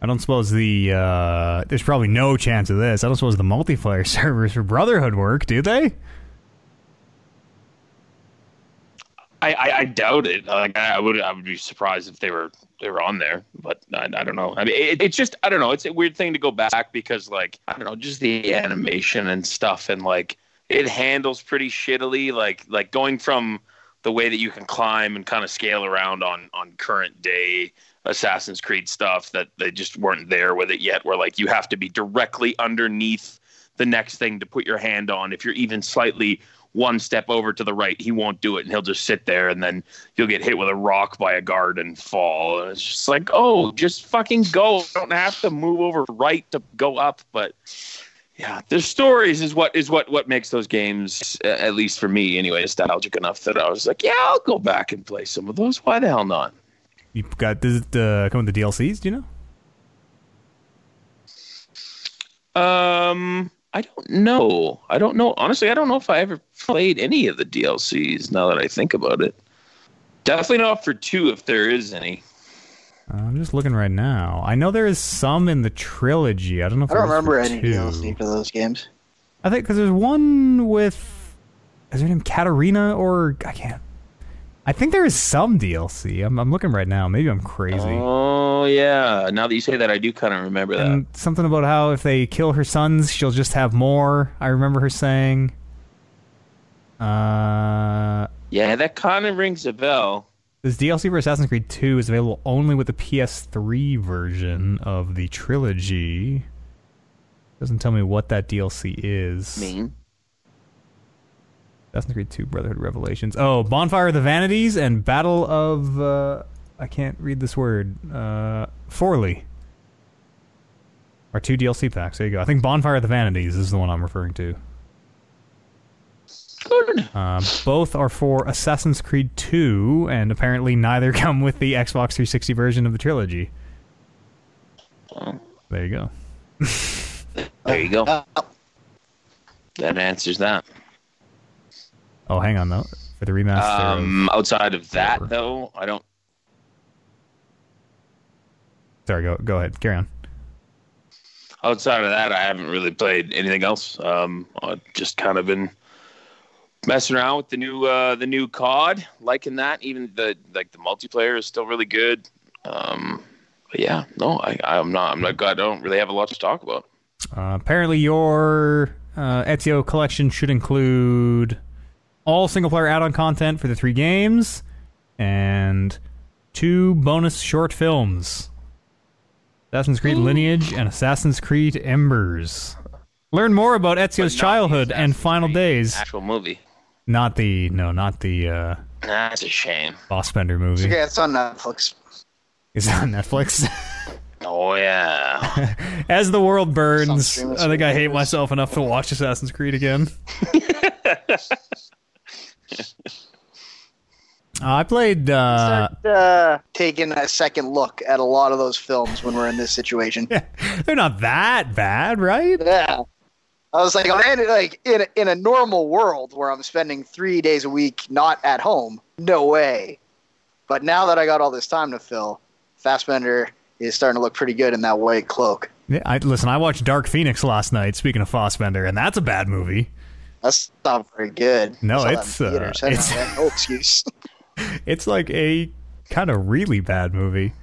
I don't suppose the uh, there's probably no chance of this. I don't suppose the multiplayer servers for Brotherhood work, do they? I, I, I doubt it. Like I would I would be surprised if they were they were on there, but I, I don't know. I mean, it, it's just I don't know. It's a weird thing to go back because like I don't know, just the animation and stuff, and like it handles pretty shittily. Like like going from the way that you can climb and kind of scale around on on current day Assassin's Creed stuff that they just weren't there with it yet. Where like you have to be directly underneath the next thing to put your hand on. If you're even slightly one step over to the right, he won't do it, and he'll just sit there, and then you'll get hit with a rock by a guard and fall. And it's just like, oh, just fucking go. Don't have to move over right to go up, but yeah, the stories is what is what what makes those games, at least for me anyway, nostalgic enough that I was like, yeah, I'll go back and play some of those. Why the hell not? You've got does it uh, come with the DLCs? Do you know? Um, I don't know. I don't know. Honestly, I don't know if I ever played any of the DLCs. Now that I think about it, definitely not for two if there is any. I'm just looking right now. I know there is some in the trilogy. I don't know. if I don't remember any two. DLC for those games. I think because there's one with is her name Katarina or I can't. I think there is some DLC. I'm, I'm looking right now. Maybe I'm crazy. Oh yeah. Now that you say that, I do kind of remember that. And something about how if they kill her sons, she'll just have more. I remember her saying. Uh. Yeah, that kind of rings a bell. This DLC for Assassin's Creed 2 is available only with the PS3 version of the trilogy. Doesn't tell me what that DLC is. Mean. Assassin's Creed 2 Brotherhood Revelations. Oh, Bonfire of the Vanities and Battle of uh, I can't read this word. Uh, Forli. Are two DLC packs. There you go. I think Bonfire of the Vanities is the one I'm referring to. Good. Uh, both are for Assassin's Creed 2, and apparently neither come with the Xbox 360 version of the trilogy. there you go. there you go. That answers that. Oh, hang on though. For the remaster. Um, of outside of that, whatever. though, I don't. Sorry, go go ahead. Carry on. Outside of that, I haven't really played anything else. Um, I've just kind of been messing around with the new uh, the new COD, liking that. Even the like the multiplayer is still really good. Um, but yeah, no, I, I'm not. I'm not. I don't really have a lot to talk about. Uh, apparently, your uh, Ezio collection should include all single player add on content for the three games and two bonus short films Assassin's Creed Lineage and Assassin's Creed Embers. Learn more about Ezio's childhood and final Creed days. Actual movie. Not the no, not the uh That's a shame. Fassbender movie. Okay, it's on Netflix. Is it on Netflix? oh yeah. As the world burns, I think I hate myself enough to watch Assassin's Creed again. Uh, I played. Uh, Start uh, taking a second look at a lot of those films when we're in this situation. They're not that bad, right? Yeah. I was like, man, like in a, in a normal world where I'm spending three days a week not at home, no way. But now that I got all this time to fill, Fassbender is starting to look pretty good in that white cloak. Yeah, I, listen, I watched Dark Phoenix last night. Speaking of Fassbender, and that's a bad movie. That's not very good. No, it's uh, it's no excuse. it's like a kind of really bad movie.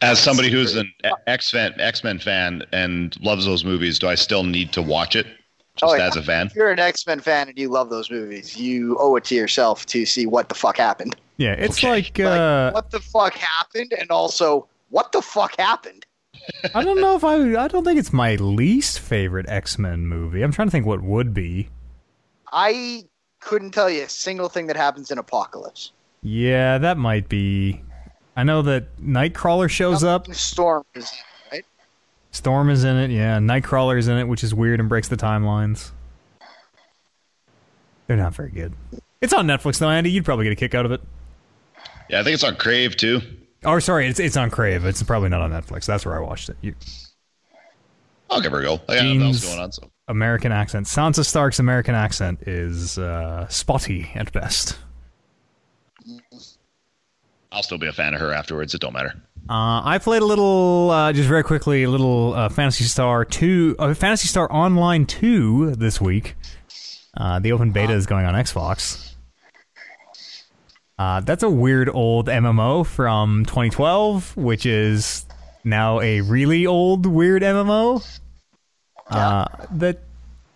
As somebody who's an X X Men fan and loves those movies, do I still need to watch it? Just oh, yeah. as a fan. If you're an X Men fan and you love those movies, you owe it to yourself to see what the fuck happened. Yeah, it's okay. like, uh, like what the fuck happened, and also what the fuck happened. I don't know if I. I don't think it's my least favorite X Men movie. I'm trying to think what would be. I couldn't tell you a single thing that happens in Apocalypse. Yeah, that might be. I know that Nightcrawler shows up. Storm is in right. Storm is in it. Yeah, Nightcrawler is in it, which is weird and breaks the timelines. They're not very good. It's on Netflix though, Andy. You'd probably get a kick out of it. Yeah, I think it's on Crave too. Oh, sorry, it's it's on Crave. It's probably not on Netflix. That's where I watched it. You... I'll give her a go. I got else going on. So American accent. Sansa Stark's American accent is uh, spotty at best. I'll still be a fan of her afterwards. It don't matter. Uh, I played a little, uh, just very quickly, a little uh, Phantasy Star two, uh, Phantasy Star Online two this week. Uh, the open beta is going on Xbox. Uh, that's a weird old MMO from 2012, which is now a really old weird MMO. Yeah. that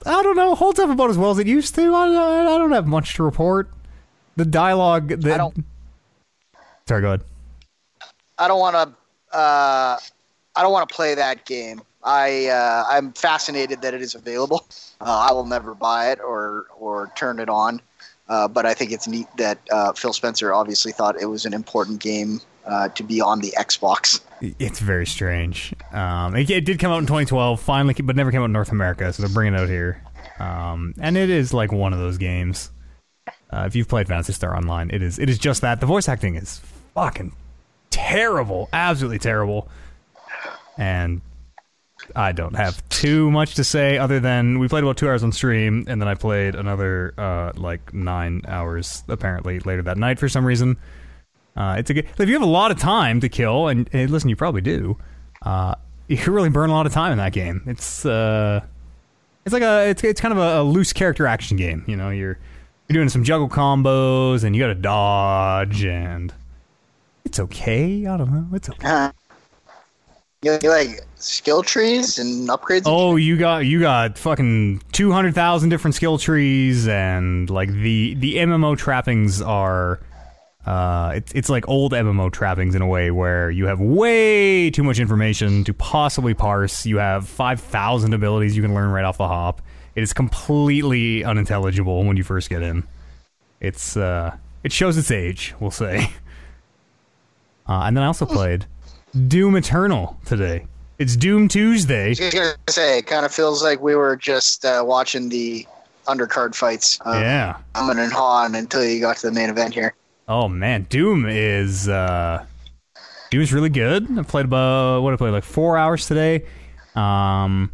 I don't know holds up about as well as it used to. I, I, I don't have much to report. the dialogue. That, I don't- Sorry, go ahead. I don't want to. Uh, I don't want to play that game. I uh, I'm fascinated that it is available. Uh, I will never buy it or or turn it on. Uh, but I think it's neat that uh, Phil Spencer obviously thought it was an important game uh, to be on the Xbox. It's very strange. Um, it, it did come out in 2012, finally, but never came out in North America, so they're bringing it out here. Um, and it is like one of those games. Uh, if you've played Phantasy Star Online, it is it is just that. The voice acting is fucking terrible, absolutely terrible. And I don't have too much to say other than we played about two hours on stream, and then I played another uh, like nine hours apparently later that night for some reason. Uh, it's a good, if you have a lot of time to kill, and, and listen, you probably do. Uh, you can really burn a lot of time in that game. It's uh, it's like a it's it's kind of a, a loose character action game. You know, you're you're doing some juggle combos, and you got to dodge, and it's okay. I don't know. It's okay. Uh, you, you like skill trees and upgrades? Oh, you got you got fucking two hundred thousand different skill trees, and like the the MMO trappings are, uh, it's it's like old MMO trappings in a way where you have way too much information to possibly parse. You have five thousand abilities you can learn right off the hop. It is completely unintelligible when you first get in. It's uh, it shows its age, we'll say. Uh, and then I also played Doom Eternal today. It's Doom Tuesday. I was gonna say, it kind of feels like we were just uh, watching the undercard fights. Uh, Yeah. Amon and Han until you got to the main event here. Oh man, Doom is uh Doom's really good. I played about what I played like four hours today. Um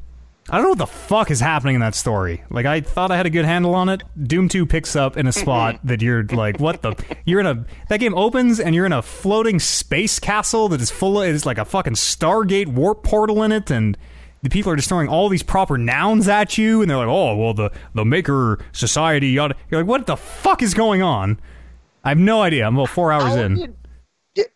I don't know what the fuck is happening in that story. Like I thought I had a good handle on it. Doom 2 picks up in a spot that you're like, what the you're in a that game opens and you're in a floating space castle that is full of it's like a fucking Stargate warp portal in it and the people are just throwing all these proper nouns at you and they're like, Oh, well the the maker society yada you're like, what the fuck is going on? I have no idea. I'm about four hours How in. did- did-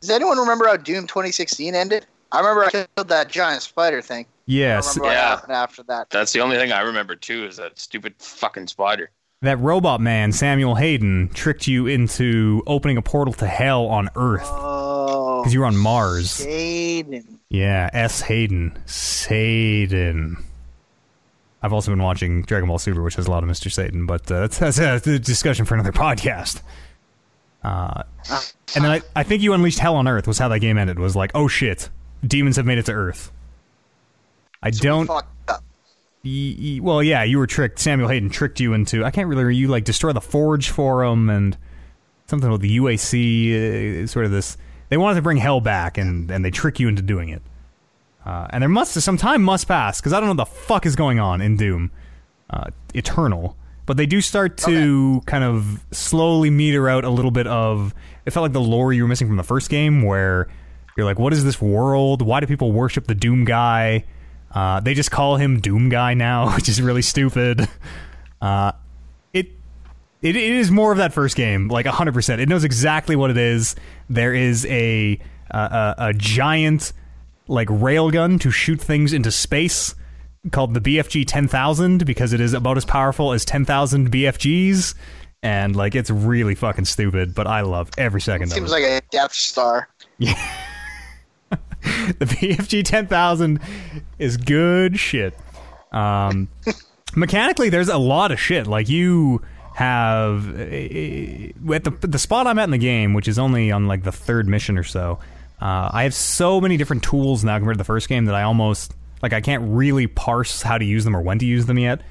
does anyone remember how Doom 2016 ended? I remember I killed that giant spider thing. Yes, I remember what Yeah. after that. That's the only thing I remember too is that stupid fucking spider. that robot man, Samuel Hayden, tricked you into opening a portal to hell on Earth Oh, because you were on Mars. Aiden. Yeah, S. Hayden. Satan. I've also been watching Dragon Ball Super, which has a lot of Mr. Satan, but uh, that's, that's a discussion for another podcast. Uh, and then I, I think you unleashed hell on Earth was how that game ended. Was like, oh shit, demons have made it to Earth. I don't. Y- y- well, yeah, you were tricked. Samuel Hayden tricked you into. I can't really. You like destroy the Forge for him and something with the UAC. Uh, sort of this. They wanted to bring hell back, and and they trick you into doing it. Uh, and there must some time must pass because I don't know what the fuck is going on in Doom uh, Eternal. But they do start to kind of slowly meter out a little bit of. It felt like the lore you were missing from the first game, where you're like, "What is this world? Why do people worship the Doom guy?" Uh, they just call him Doom Guy now, which is really stupid. Uh, it, it it is more of that first game, like hundred percent. It knows exactly what it is. There is a a, a, a giant like railgun to shoot things into space called the BFG 10,000 because it is about as powerful as 10,000 BFGs. And like it's really fucking stupid, but I love every second of it. Seems like a Death Star. Yeah. the BFG 10,000 is good shit. Um, mechanically, there's a lot of shit. Like you have uh, at the the spot I'm at in the game, which is only on like the third mission or so. Uh, I have so many different tools now compared to the first game that I almost like I can't really parse how to use them or when to use them yet.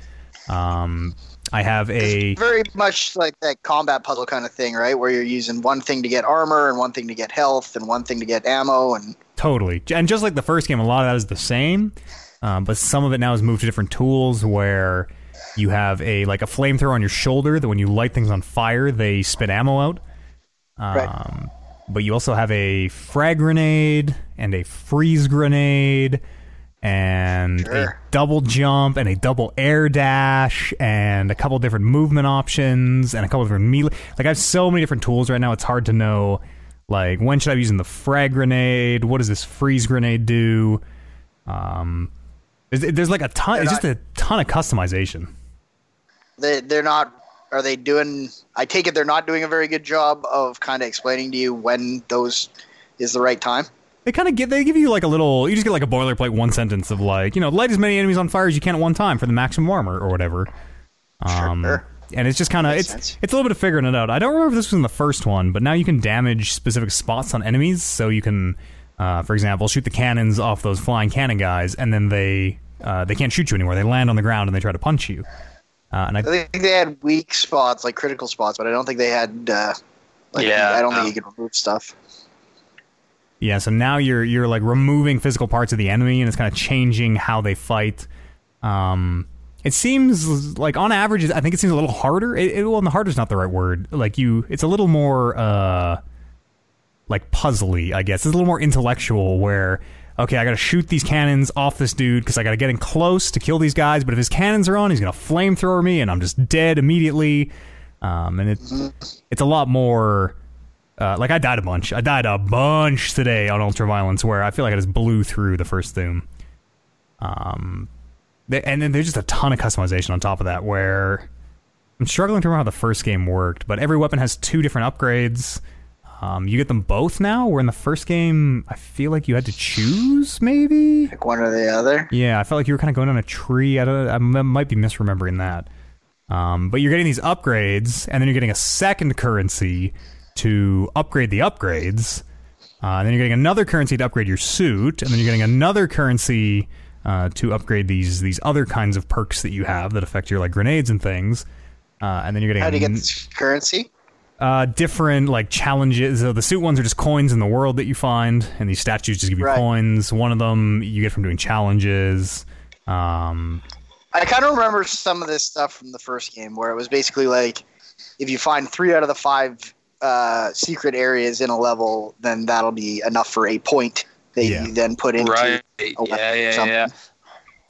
Um, I have a It's very much like that combat puzzle kind of thing, right? Where you're using one thing to get armor and one thing to get health and one thing to get ammo and Totally. And just like the first game, a lot of that is the same, um, but some of it now has moved to different tools where you have a like a flamethrower on your shoulder that when you light things on fire, they spit ammo out. Um, Right. But you also have a frag grenade and a freeze grenade and a double jump and a double air dash and a couple different movement options and a couple different melee. Like I have so many different tools right now. It's hard to know. Like when should I be using the frag grenade? What does this freeze grenade do? Um, there's, there's like a ton. They're It's just a ton of customization. they they're not are they doing? I take it they're not doing a very good job of kind of explaining to you when those is the right time. They kind of give they give you like a little. You just get like a boilerplate one sentence of like you know light as many enemies on fire as you can at one time for the maximum armor or whatever. Um, Sure. And it's just kind of it's sense. it's a little bit of figuring it out. I don't remember if this was in the first one, but now you can damage specific spots on enemies. So you can, uh, for example, shoot the cannons off those flying cannon guys, and then they uh, they can't shoot you anymore. They land on the ground and they try to punch you. Uh, and I I think they had weak spots, like critical spots, but I don't think they had. Uh, like, Yeah, I don't no. think you could remove stuff. Yeah, so now you're you're like removing physical parts of the enemy, and it's kind of changing how they fight. Um, it seems like on average, I think it seems a little harder. It, it, well, the harder is not the right word. Like you, it's a little more uh, like puzzly, I guess. It's a little more intellectual. Where okay, I got to shoot these cannons off this dude because I got to get in close to kill these guys. But if his cannons are on, he's gonna flamethrower me, and I'm just dead immediately. Um, and it's it's a lot more. Uh, like I died a bunch. I died a bunch today on Ultraviolence, where I feel like I just blew through the first Doom. Um, th- and then there's just a ton of customization on top of that. Where I'm struggling to remember how the first game worked, but every weapon has two different upgrades. Um, you get them both now. Where in the first game, I feel like you had to choose, maybe. Like one or the other. Yeah, I felt like you were kind of going on a tree. I don't. I might be misremembering that. Um, but you're getting these upgrades, and then you're getting a second currency to upgrade the upgrades. Uh, then you're getting another currency to upgrade your suit, and then you're getting another currency uh, to upgrade these these other kinds of perks that you have that affect your like grenades and things. Uh, and then you're getting How do you get this currency? Uh, different like challenges. So the suit ones are just coins in the world that you find, and these statues just give you Right. coins. One of them you get from doing challenges. Um, I kind of remember some of this stuff from the first game, where it was basically like, if you find three out of the five uh, secret areas in a level, then that'll be enough for a point that Yeah. you then put into. Right. a Yeah, yeah, something. yeah.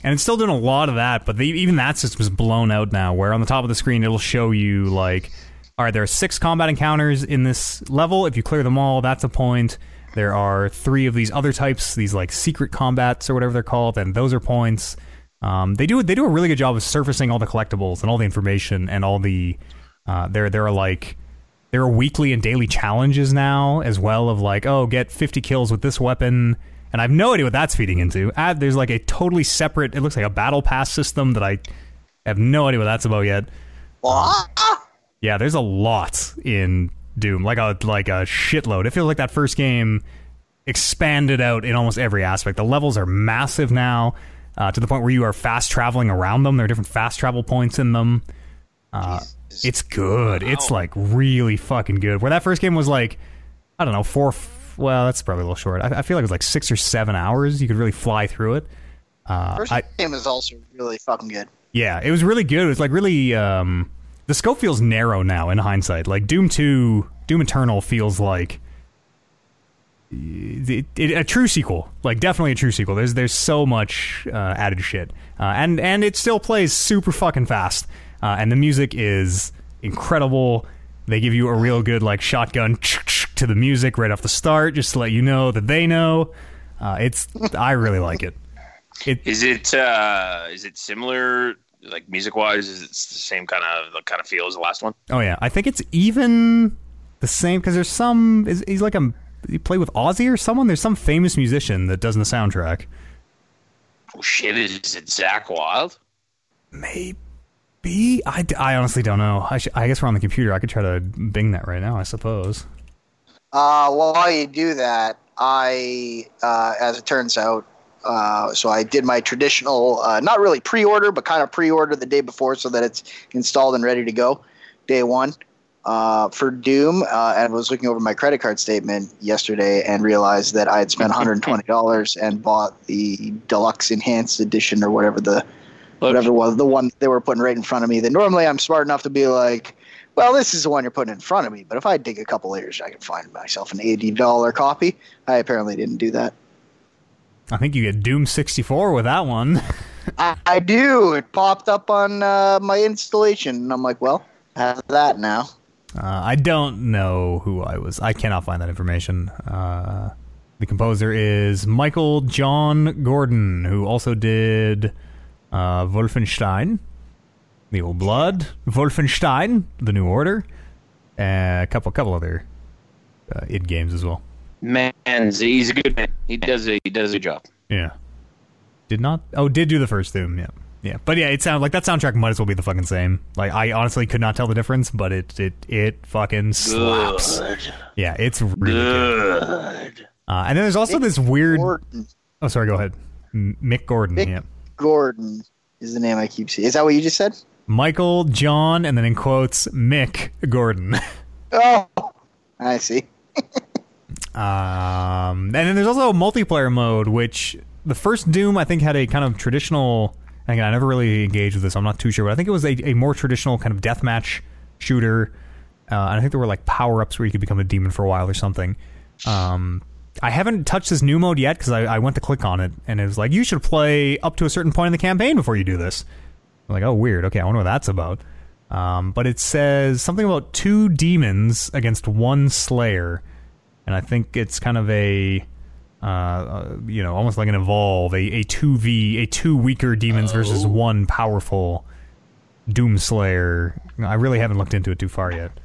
and it's still doing a lot of that, but they, even that system is blown out now. Where on the top of the screen it'll show you like, all right, there are six combat encounters in this level. If you clear them all, that's a point. There are three of these other types, these like secret combats or whatever they're called, and those are points. Um, they do they do a really good job of surfacing all the collectibles and all the information and all the uh, there there are like there are weekly and daily challenges now as well of like oh get 50 kills with this weapon and I have no idea what that's feeding into. Add, there's like a totally separate it looks like a battle pass system that I have no idea what that's about yet. What? Yeah, there's a lot in Doom, like a like a shitload. It feels like that first game expanded out in almost every aspect. The levels are massive now, uh, to the point where you are fast traveling around them. There are different fast travel points in them. Uh, it's good. It's like really fucking good. Where that first game was like, I don't know, four. f- Well, that's probably a little short. I, I feel like it was like six or seven hours. You could really fly through it. Uh, First I, game was also really fucking good. yeah, it was really good. It was like really. Um, the scope feels narrow now in hindsight. Like Doom Two, Doom Eternal feels like it, it, a true sequel. Like definitely a true sequel. There's there's so much uh, added shit, uh, and and it still plays super fucking fast. Uh, and the music is incredible. They give you a real good like shotgun to the music right off the start, just to let you know that they know. Uh, it's I really like it. It Is it uh is it similar like music wise? Is it the same kind of the kind of feel as the last one? Oh yeah, I think it's even the same because there's some. Is he's like a he play with Ozzy or someone? There's some famous musician that does the soundtrack. Oh shit! Is it Zakk Wylde? Maybe I, I honestly don't know. I, sh- I guess we're on the computer. I could try to Bing that right now. I suppose. Uh, while you do that, I, uh, as it turns out, uh, so I did my traditional, uh, not really pre-order, but kind of pre-order the day before so that it's installed and ready to go, day one, uh, for Doom. Uh, and I was looking over my credit card statement yesterday and realized that I had spent $120 and bought the deluxe enhanced edition or whatever the whatever was the one they were putting right in front of me. That normally I'm smart enough to be like, well, this is the one you're putting in front of me. But if I dig a couple layers, I can find myself an eighty dollar copy. I apparently didn't do that. I think you get Doom 64 with that one. I, I do. It popped up on uh, my installation, and I'm like, well, have that now. Uh, I don't know who I was. I cannot find that information. Uh, the composer is Michael John Gordon, who also did uh, Wolfenstein. The Old Blood, Wolfenstein, The New Order, and a couple couple other uh, id games as well. Man, he's a good man. He does a he does a job. Yeah. Did not. Oh, did do the first Doom. Yeah. Yeah, but yeah, it sounds like that soundtrack might as well be the fucking same. Like I honestly could not tell the difference, but it it it fucking slaps. Good. Yeah, it's really good. Good. Uh, and then there's also this weird. Gordon. Oh, sorry. Go ahead. M- Mick Gordon. Mick- Yeah. Gordon is the name I keep seeing. Is that what you just said? Michael John, and then in quotes Mick Gordon. Oh, I see. Um, and then there's also a multiplayer mode, which the first Doom I think had a kind of traditional. Again, I never really engaged with this. I'm not too sure, but I think it was a, a more traditional kind of deathmatch shooter. Uh, and I think there were like power ups where you could become a demon for a while or something. Um, I haven't touched this new mode yet because I, I went to click on it and it was like you should play up to a certain point in the campaign before you do this. I'm like, oh, weird. Okay, I wonder what that's about. Um, but it says something about two demons against one slayer and I think it's kind of a, uh, uh, you know, almost like an evolve, a a two v, a two weaker demons versus one powerful Doomslayer. I really haven't looked into it too far yet.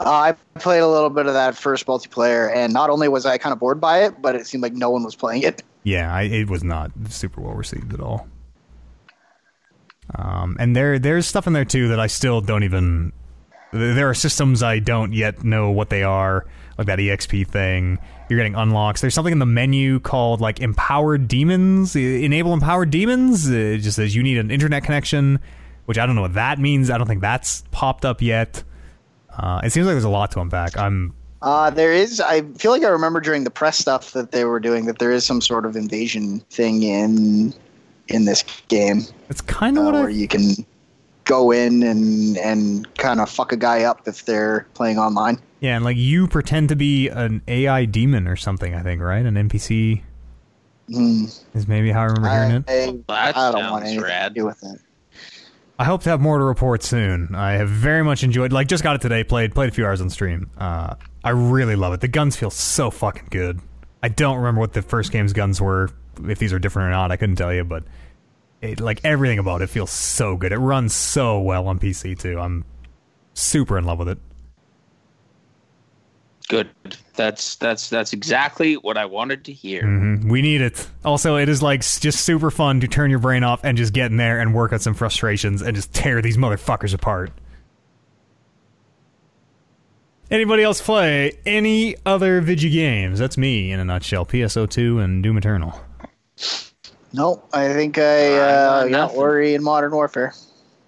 Uh, I played a little bit of that first multiplayer, and not only was I kind of bored by it, but it seemed like no one was playing it. Yeah, I, it was not super well received at all. Um, and there there's stuff in there too that I still don't even. There are systems I don't yet know what they are, like that EXP thing. You're getting unlocks. There's something in the menu called like empowered demons. Enable empowered demons. It just says you need an internet connection, which I don't know what that means. I don't think that's popped up yet. Uh, it seems like there's a lot to unpack. I'm Uh, there is. I feel like I remember during the press stuff that they were doing that there is some sort of invasion thing in in this game it's kind of uh, what where I you can go in and and kind of fuck a guy up if they're playing online. Yeah, and like you pretend to be an AI demon or something, I think, right? An NPC Hmm. is maybe how I remember hearing it. I, I don't want anything rad. to do with it. I hope to have more to report soon. I have very much enjoyed like just got it today, played played a few hours on stream. Uh I really love it. The guns feel so fucking good. I don't remember what the first game's guns were, if these are different or not, I couldn't tell you, but it like everything about it feels so good. It runs so well on PC too. I'm super in love with it. Good. That's that's that's exactly what I wanted to hear. hmm We need it. Also, it is like just super fun to turn your brain off and just get in there and work on some frustrations and just tear these motherfuckers apart. Anybody else play any other Vigi games? That's me in a nutshell. PSO2 and Doom Eternal. No, I think I Uh, uh, not worry in Modern Warfare.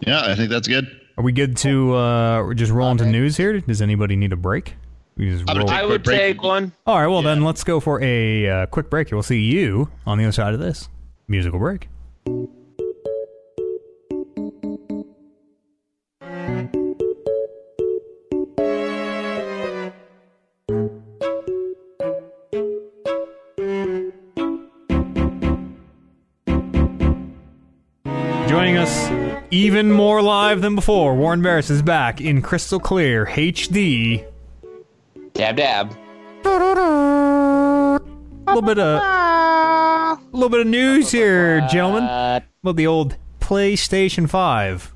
Yeah, I think that's good. Are we good to uh, just roll into Okay. news here? Does anybody need a break? We just I would roll. take- I would break. take one. All right, well then let's go for a uh, quick break. We'll see you on the other side of this musical break. Even more live than before, Warren Barris is back in crystal clear HD Dab dab. a little bit of a little bit of news here, gentlemen, about the old PlayStation Five.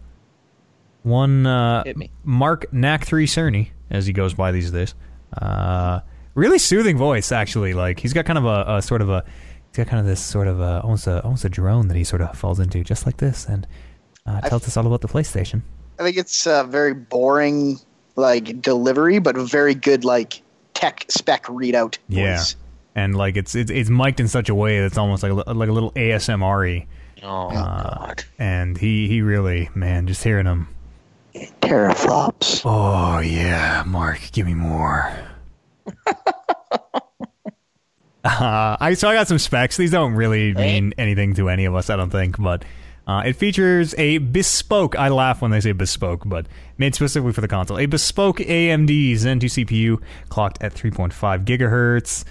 One uh, Mark Knack Three Cerny, as he goes by these days. Uh, really soothing voice, actually. Like he's got kind of a, a sort of a he's got kind of this sort of a, almost a almost a drone that he sort of falls into, just like this, and uh, tells us all about the PlayStation. I think it's a very boring like delivery, but a very good like tech spec readout. Yeah. voice. And like it's it's it's mic'd in such a way that's almost like a, like a little ASMR-y. Oh Uh, God. and he he really man just hearing him teraflops. oh yeah mark give me more uh, i so i got some specs these don't really mean anything to any of us i don't think but uh, it features a bespoke i laugh when they say bespoke but made specifically for the console a bespoke amd zen 2 cpu clocked at 3.5 gigahertz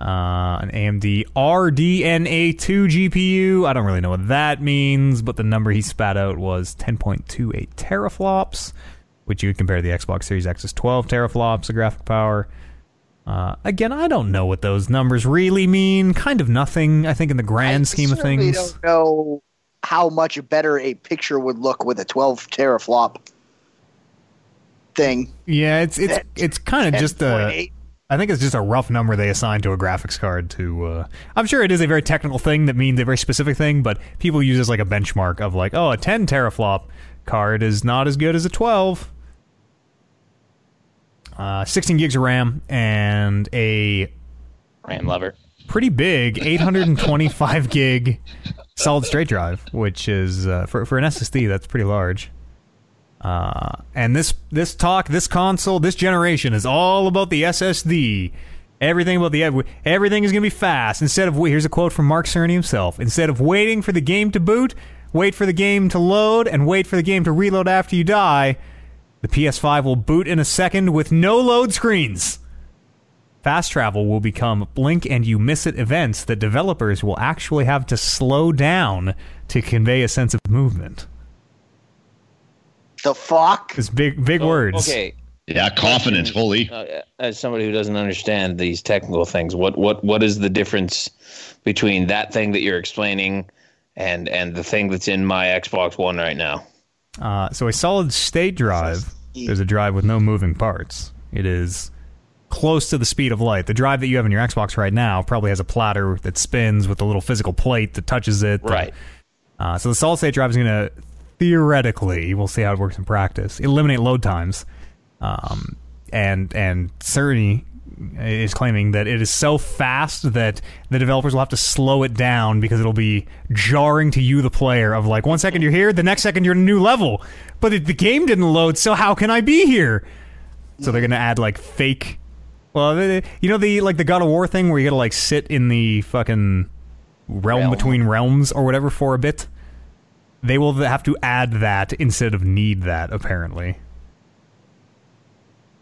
uh, an AMD RDNA2 GPU. I don't really know what that means, but the number he spat out was 10.28 teraflops, which you would compare to the Xbox Series X's 12 teraflops of graphic power. Uh, again, I don't know what those numbers really mean. Kind of nothing, I think, in the grand I scheme of things. don't know how much better a picture would look with a 12 teraflop thing. Yeah, it's it's it's kind of just a. 10.8. I think it's just a rough number they assign to a graphics card. To uh, I'm sure it is a very technical thing that means a very specific thing, but people use it as like a benchmark of like, oh, a 10 teraflop card is not as good as a 12. Uh, 16 gigs of RAM and a Ram lover. Pretty big 825 gig solid state drive, which is uh, for for an SSD that's pretty large. Uh, and this this talk, this console, this generation is all about the SSD. Everything about the everything is going to be fast. Instead of here's a quote from Mark Cerny himself. Instead of waiting for the game to boot, wait for the game to load, and wait for the game to reload after you die. The PS5 will boot in a second with no load screens. Fast travel will become blink and you miss it events that developers will actually have to slow down to convey a sense of movement. The fuck? It's big, big words. Okay. Yeah, confidence. Holy. Uh, as somebody who doesn't understand these technical things, what what what is the difference between that thing that you're explaining and and the thing that's in my Xbox One right now? Uh, so a solid state drive is a drive with no moving parts. It is close to the speed of light. The drive that you have in your Xbox right now probably has a platter that spins with a little physical plate that touches it. Right. Uh, so the solid state drive is going to theoretically, we'll see how it works in practice, eliminate load times. Um, and and Cerny is claiming that it is so fast that the developers will have to slow it down because it'll be jarring to you, the player, of like one second you're here, the next second you're in a new level, but the game didn't load, so how can I be here? So they're gonna add like fake. Well, they- you know the like the God of War thing where you gotta like sit in the fucking realm, Realm. between realms or whatever for a bit. They will have to add that instead of need that apparently.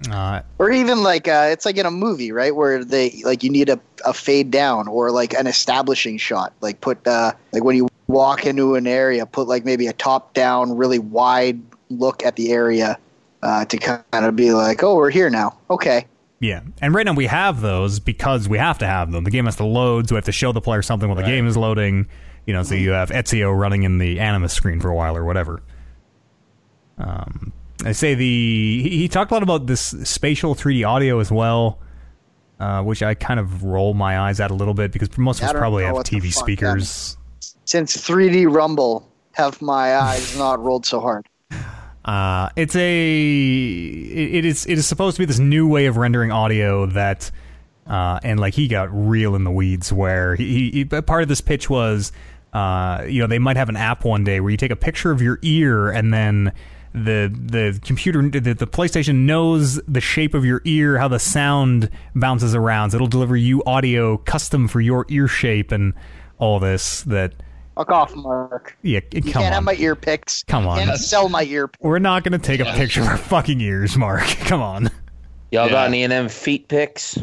Uh, Or even like uh, it's like in a movie, right? Where they like you need a, a fade down or like an establishing shot. Like put uh, like when you walk into an area, put like maybe a top down, really wide look at the area uh, to kind of be like, oh, we're here now. Okay. Yeah, and right now we have those because we have to have them. The game has to load, so we have to show the player something while the game is loading. You know, so you have Ezio running in the Animus screen for a while or whatever. Um, I say the he, he talked a lot about this spatial 3D audio as well, uh, which I kind of roll my eyes at a little bit because most of us probably have TV speakers. Since 3D Rumble, have my eyes not rolled so hard. Uh, it's a it, is it is supposed to be this new way of rendering audio that uh, and like he got real in the weeds where he, he part of this pitch was uh, you know they might have an app one day where you take a picture of your ear and then the the computer the, the PlayStation knows the shape of your ear how the sound bounces around. So it'll deliver you audio custom for your ear shape and all this that Fuck off, Mark. yeah You come can't on have my ear pics. Come You on. can't sell my ear pics. we're not gonna take a picture of our fucking ears Mark come on Y'all Yeah. got any of them feet pics?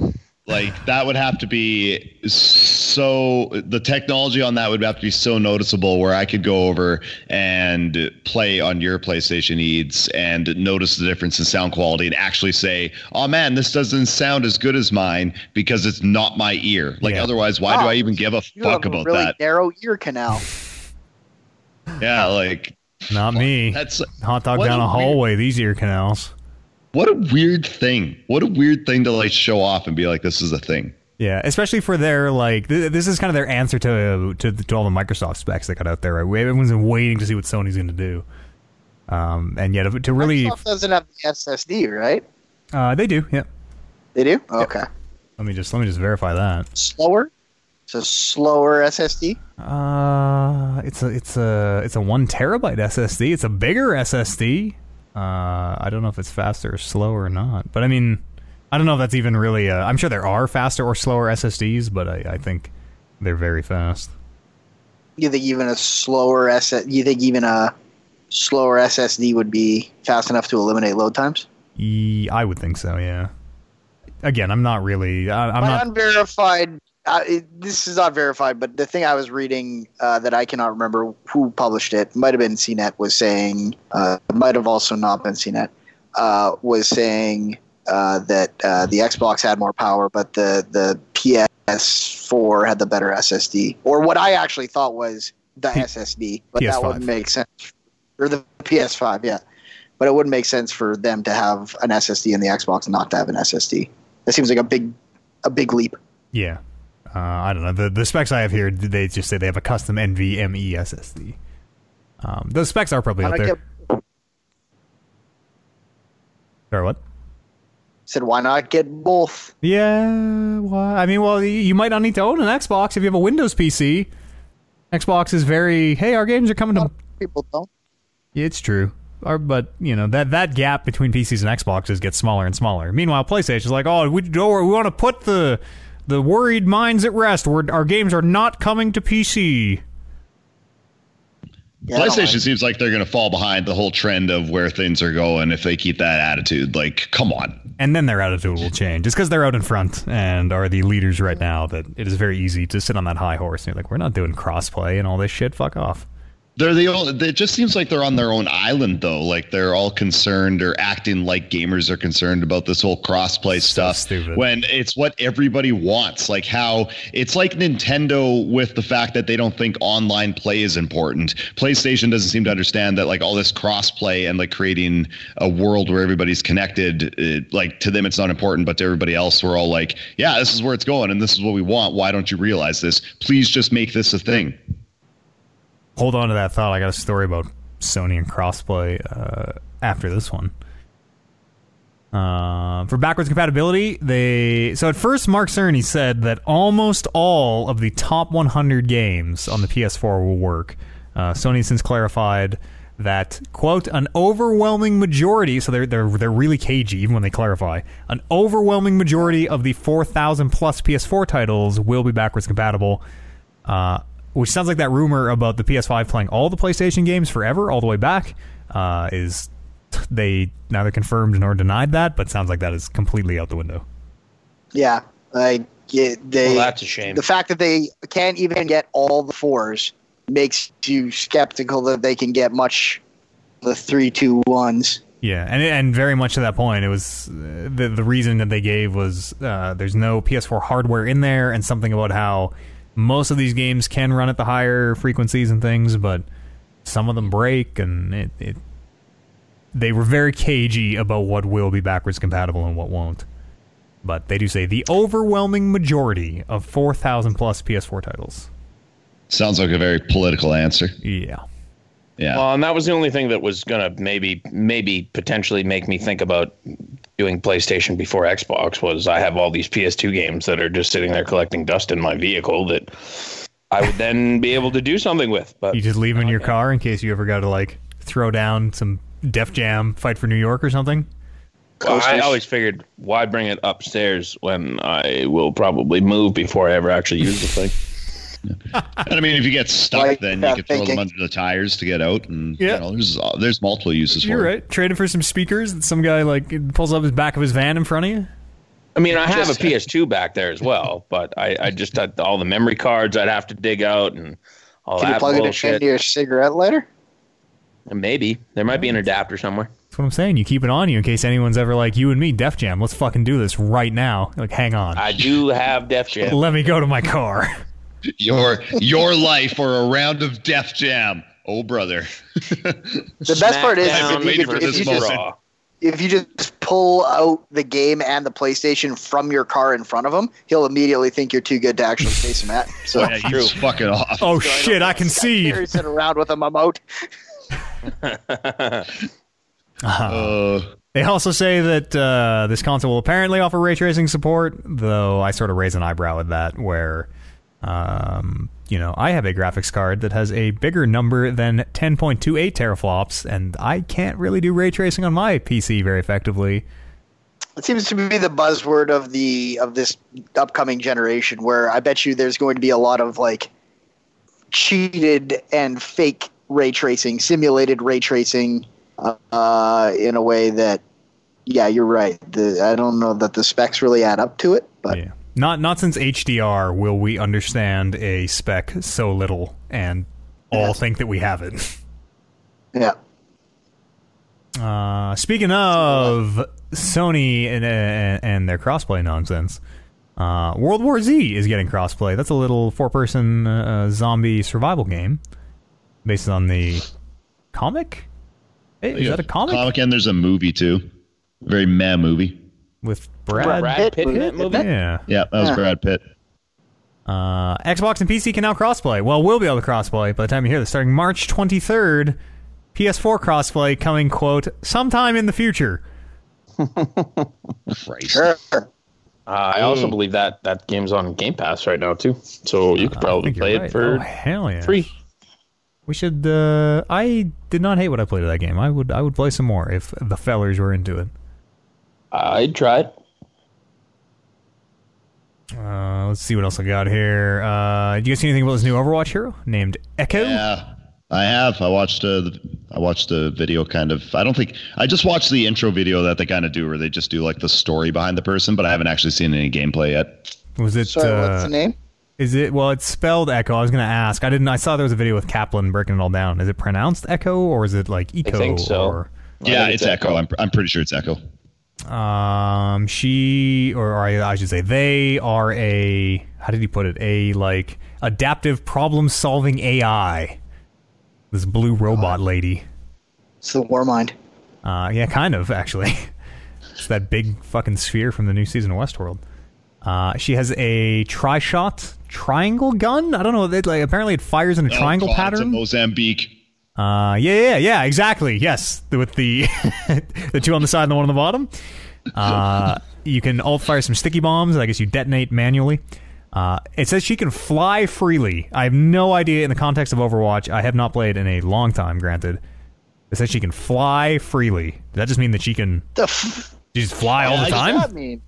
Like that would have to be so the technology on that would have to be so noticeable where I could go over and play on your PlayStation needs and notice the difference in sound quality and actually say, "Oh man, this doesn't sound as good as mine because it's not my ear." Like Yeah. otherwise, why do I even give a You fuck have a about really that? narrow ear canal. Yeah, like not me that's hot dog down a, weird- hallway these ear canals What a weird thing. What a weird thing to like show off and be like, "This is a thing." Yeah, especially for their like th- this is kind of their answer to to, to all the Microsoft specs that got out there. Right, everyone's been waiting to see what Sony's going to do. Um, and yet to really, Microsoft doesn't have the SSD, right? uh, they do. Yeah, They do. Okay. let me just let me just verify that. Slower. It's a slower SSD. Uh, it's a it's a it's a one terabyte SSD. It's a bigger SSD. Uh, I don't know if it's faster or slower or not, but I mean, I don't know if that's even really. Uh, I'm sure there are faster or slower SSDs, but I, I think they're very fast. You think even a slower SS? You think even a slower SSD would be fast enough to eliminate load times? I would think so. Yeah. Again, I'm not really. I, I'm My not. unverified. Uh, it, this is not verified, but the thing I was reading uh, that I cannot remember who published it might have been CNET was saying. Uh, might have also not been CNET. Uh, was saying uh, that uh, the Xbox had more power, but the the PS4 had the better SSD. Or what I actually thought was the SSD, but PS5. that wouldn't make sense. Or the PS5, yeah. But it wouldn't make sense for them to have an SSD in the Xbox and not to have an SSD. That seems like a big, a big leap. Yeah. Uh, I don't know. The the specs I have here, they just say they have a custom NVMe SSD. Um, those specs are probably out there. get, Sorry, what? said why not get both? Yeah, why? I mean, well, you might not need to own an Xbox if you have a Windows PC. Xbox is very, hey, our games are coming to. People don't. It's true. Or, but you know that that gap between PCs and Xboxes gets smaller and smaller. Meanwhile, PlayStation is like, oh, we don't, we want to put the the worried minds at rest. We're, our games are not coming to PC. Yeah, PlayStation like- seems like they're going to fall behind the whole trend of where things are going if they keep that attitude. Like, come on. And then their attitude will change. Just because they're out in front and are the leaders right now, that it is very easy to sit on that high horse. And you're like, we're not doing crossplay and all this shit. Fuck off. They're the only, it just seems like they're on their own island though. Like they're all concerned or acting like gamers are concerned about this whole crossplay stuff. stupid. When it's what everybody wants. Like how it's like Nintendo with the fact that they don't think online play is important. PlayStation doesn't seem to understand that like all this crossplay and like creating a world where everybody's connected, it, like to them it's not important, but to everybody else we're all like, yeah, this is where it's going and this is what we want. Why don't you realize this? Please just make this a thing. Hold on to that thought. I got a story about Sony and crossplay uh, after this one. Uh, for backwards compatibility, they so at first Mark Cerny said that almost all of the top 100 games on the PS4 will work. Uh, Sony since clarified that quote an overwhelming majority. So they're they're they're really cagey even when they clarify. An overwhelming majority of the 4,000 plus PS4 titles will be backwards compatible. Uh, which sounds like that rumor about the PS5 playing all the PlayStation games forever, all the way back, uh, is they neither confirmed nor denied that, but sounds like that is completely out the window. Yeah, I get they. Well, that's a shame. The fact that they can't even get all the fours makes you skeptical that they can get much the three, two, ones. Yeah, and and very much to that point, it was uh, the the reason that they gave was uh, there's no PS4 hardware in there, and something about how most of these games can run at the higher frequencies and things, but some of them break, and it, it they were very cagey about what will be backwards compatible and what won't. But they do say the overwhelming majority of 4,000 plus PS4 titles. Sounds like a very political answer. Yeah. Yeah. Well, and that was the only thing that was gonna maybe maybe potentially make me think about doing PlayStation before Xbox was I have all these PS2 games that are just sitting there collecting dust in my vehicle that I would then be able to do something with. But You just leave them in your car in case you ever got to like throw down some Def Jam Fight for New York or something. Well, I always figured why bring it upstairs when I will probably move before I ever actually use the thing. And I mean, if you get stuck, Like then you that can throw them under the tires to get out. And Yeah. you know, there's uh, there's multiple uses You're for it. right. Trade it for some speakers that some guy like pulls up his back of his van in front of you. I mean, I have Just- a PS2 back there as well, but I, I just had all the memory cards I'd have to dig out and all Can you that plug it bullshit. into your cigarette lighter? Maybe there might be an adapter somewhere. That's what I'm saying. You keep it on you in case anyone's ever like you and me, Def Jam. Let's fucking do this right now. Like, hang on. I do have Def Jam. Let me go to my car. Your your life or a round of Def Jam. Oh brother. The best part is Smackdown I've been waiting if, if this you just, if you just pull out the game and the PlayStation from your car in front of him, he'll immediately think you're too good to actually face him at. So yeah, he's fucking off. Oh shit! I concede. carries it around with him. I'm out. Uh, They also say that uh, this console will apparently offer ray tracing support, though I sort of raise an eyebrow at that. Where, um, you know, I have a graphics card that has a bigger number than 10.28 teraflops, and I can't really do ray tracing on my PC very effectively. It seems to be the buzzword of the of this upcoming generation. Where I bet you there's going to be a lot of like cheated and fake ray tracing, simulated ray tracing, uh, in a way that, yeah, you're right. The, I don't know that the specs really add up to it, but Yeah. Not not since HDR will we understand a spec so little and all Yeah. think that we have it. yeah. Uh, speaking of Sony and, and, and their crossplay nonsense, uh, World War Z is getting crossplay. That's a little four-person uh, zombie survival game, based on the comic. Hey, is that a comic? Comic and there's a movie too. Very meh movie. With Brad? Brad Brad Pitt Pitt in that movie? movie? Yeah. Yeah, that was Yeah. Brad Pitt. Uh, Xbox and PC can now crossplay. Well, we'll be able to crossplay by the time you hear this. Starting March 23rd, PS4 crossplay coming, quote, sometime in the future. Christ. Sure. Uh, I also Ooh. believe that that game's on Game Pass right now too, so you could probably think play right. it for oh, hell yeah. free. We should. Uh, I did not hate what I played of that game. I would. I would play some more if the fellers were into it. I'd try it. Uh, let's see what else I got here. Uh, do you guys see anything about this new Overwatch hero named Echo? Yeah, I have. I watched uh, the I watched the video. Kind of. I don't think I just watched the intro video that they kind of do, where they just do like the story behind the person, but I haven't actually seen any gameplay yet. Was it? Sorry, uh, what's the name? Is it? Well, it's spelled Echo. I was gonna ask. I didn't. I saw there was a video with Kaplan breaking it all down. Is it pronounced Echo or is it like Eco? think so. Or, I yeah, think it's, it's Echo. Echo. I'm I'm pretty sure it's Echo. Um, she or, or I, I should say they are a how did he put it? A like adaptive problem solving AI. This blue robot lady. It's the Warmind. Uh, yeah, kind of actually. it's that big fucking sphere from the new season of Westworld. Uh, she has a tri-shot triangle gun. I don't know. It, like apparently it fires in a triangle oh, God, It's a pattern. Mozambique. Uh, yeah, yeah, yeah, exactly. Yes, with the the two on the side and the one on the bottom. Uh, you can alt fire some sticky bombs. I guess you detonate manually. Uh, it says she can fly freely. I have no idea in the context of Overwatch. I have not played in a long time. Granted, it says she can fly freely. Does that just mean that she can The f- just fly all the time? what does that mean?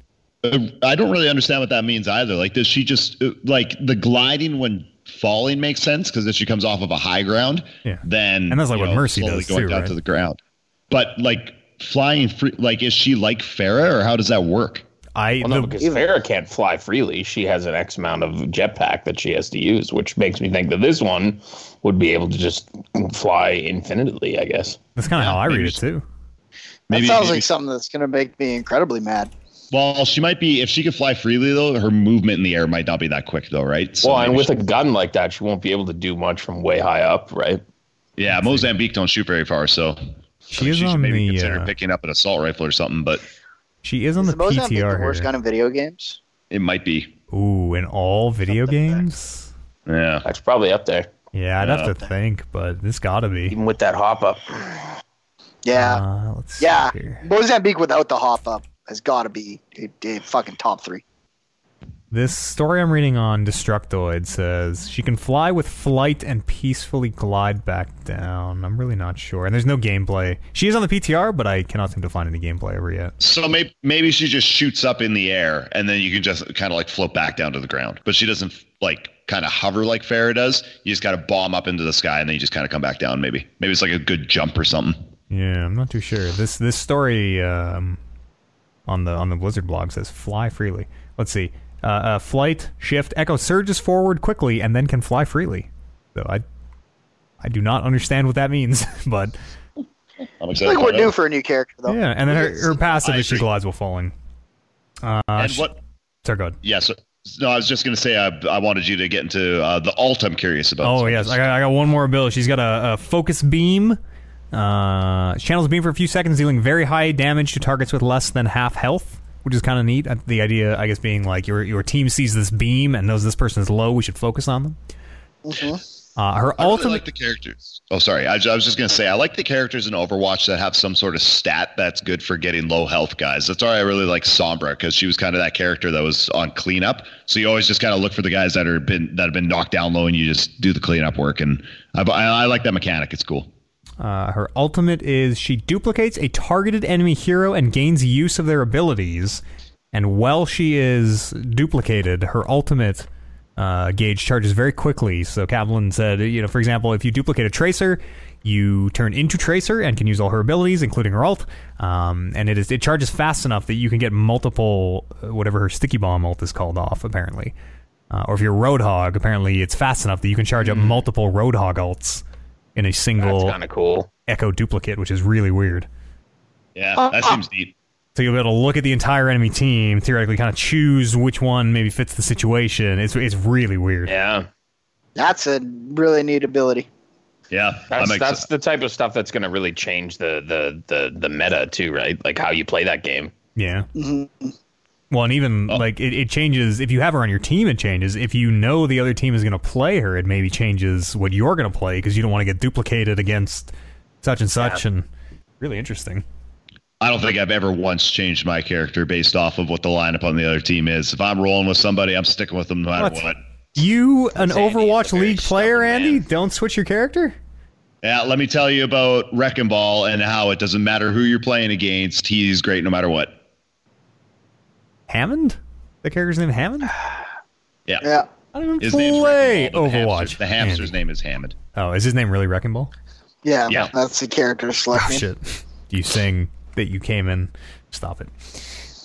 Uh, I don't really understand what that means either. Like, does she just uh, like the gliding when falling makes sense because if she comes off of a high ground, Yeah. then And that's like what know, Mercy slowly does going too, down right? to the ground. But like flying free, like is she like Pharah or how does that work? I Well, no, the- because Pharah can't fly freely. She has an X amount of jetpack that she has to use, which makes me think that this one would be able to just fly infinitely. I guess. that's kind of how I read it just- too. Maybe, that sounds maybe- like something that's going to make me incredibly mad. Well, she might be if she could fly freely though. Her movement in the air might not be that quick though, right? So well, and with she- a gun like that, she won't be able to do much from way high up, right? yeah, Mozambique don't shoot very far, so She is she should on maybe the consider uh, picking up an assault rifle or something. But she is on Is the the Mozambique the PTR worst gun in video games? it might be. Ooh, in all video Something like that. games. Yeah. That's probably up there, Yeah, I'd Yeah. have to think, but this gotta be. even with that hop up. Yeah. Uh, let's see yeah. here. Mozambique without the hop up has got to be a, a fucking top three. This story I'm reading on Destructoid says she can fly with flight and peacefully glide back down. I'm really not sure. And there's no gameplay. She is on the PTR, but I cannot seem to find any gameplay ever yet. So maybe maybe she just shoots up in the air and then you can just kind of like float back down to the ground. But she doesn't like kind of hover like Pharah does. You just got to bomb up into the sky and then you just kind of come back down. Maybe maybe it's like a good jump or something. Yeah, I'm not too sure. This this story um, on the on the Blizzard blog says fly freely. Let's see. Uh, uh, flight shift echo surges forward quickly and then can fly freely. So I I do not understand what that means, but I'm excited. think to we're find due out. for a new character, though. yeah. And then her, her passive I is she glides while falling. Uh, And sh- what? Sorry, go ahead. Yeah. So no, I was just gonna say I, I wanted you to get into uh, the alt. I'm curious about. Oh So yes, I got, I got one more ability. She's got a, a focus beam. Uh, channels beam for a few seconds, dealing very high damage to targets with less than half health, which is kind of neat. Uh, The idea, I guess, being like your your team sees this beam and knows this person is low. We should focus on them. Uh, her I really like the characters. Oh, sorry. I, I was just gonna say I like the characters in Overwatch that have some sort of stat that's good for getting low health guys. That's why I really like Sombra because she was kind of that character that was on cleanup. So you always just kind of look for the guys that are been that have been knocked down low, and you just do the cleanup work. And I, I, I like that mechanic. It's cool. Uh, her ultimate is she duplicates a targeted enemy hero and gains use of their abilities. And while she is duplicated, her ultimate uh, gauge charges very quickly. So Kaplan said, you know, for example, if you duplicate a tracer, you turn into tracer and can use all her abilities, including her ult. Um, and it is it charges fast enough that you can get multiple, uh, whatever her sticky bomb ult is called off, apparently. Uh, or if you're Roadhog, apparently it's fast enough that you can charge up multiple Roadhog ults in a single kind of cool. echo duplicate, which is really weird. Yeah, Uh, that seems neat. So you'll be able to look at the entire enemy team, theoretically, kind of choose which one maybe fits the situation. It's it's really weird. Yeah. That's a really neat ability. Yeah, That's I'm that's the type of stuff that's going to really change the, the the the meta too, right? Like how you play that game. Yeah. Well, and even Oh. like it, it changes if you have her on your team. It changes if you know the other team is going to play her. It maybe changes what you're going to play because you don't want to get duplicated against such and such. And really interesting. I don't think I've ever once changed my character based off of what the lineup on the other team is. If I'm rolling with somebody, I'm sticking with them no matter What? what. You, an Andy Overwatch League player, Andy, man. don't switch your character. Yeah, let me tell you about Wrecking Ball and how it doesn't matter who you're playing against. He's great no matter what. Hammond, the character's name Hammond. Yeah. Yeah. I don't even His play Ball, but the Overwatch. hamster- The hamster's Andy. name is Hammond. Oh, is his name really Wrecking Ball? Yeah, Yeah. that's the character Oh, shit. You saying that you came in. Stop it.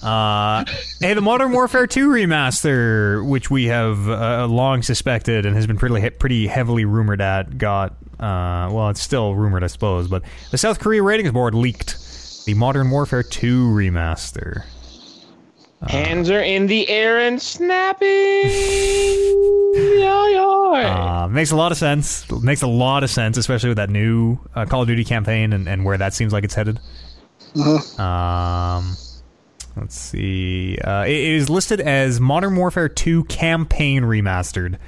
Uh, hey, the Modern Warfare 2 remaster, which we have uh, long suspected and has been pretty pretty heavily rumored at, got uh, well, it's still rumored, I suppose, but the South Korea ratings board leaked the Modern Warfare 2 remaster. Hands are in the air and snapping. Yoy, yoy. Uh, makes a lot of sense. Makes a lot of sense, especially with that new uh, Call of Duty campaign and, and where that seems like it's headed. Um, let's see. Uh, it it is listed as Modern Warfare 2 Campaign Remastered,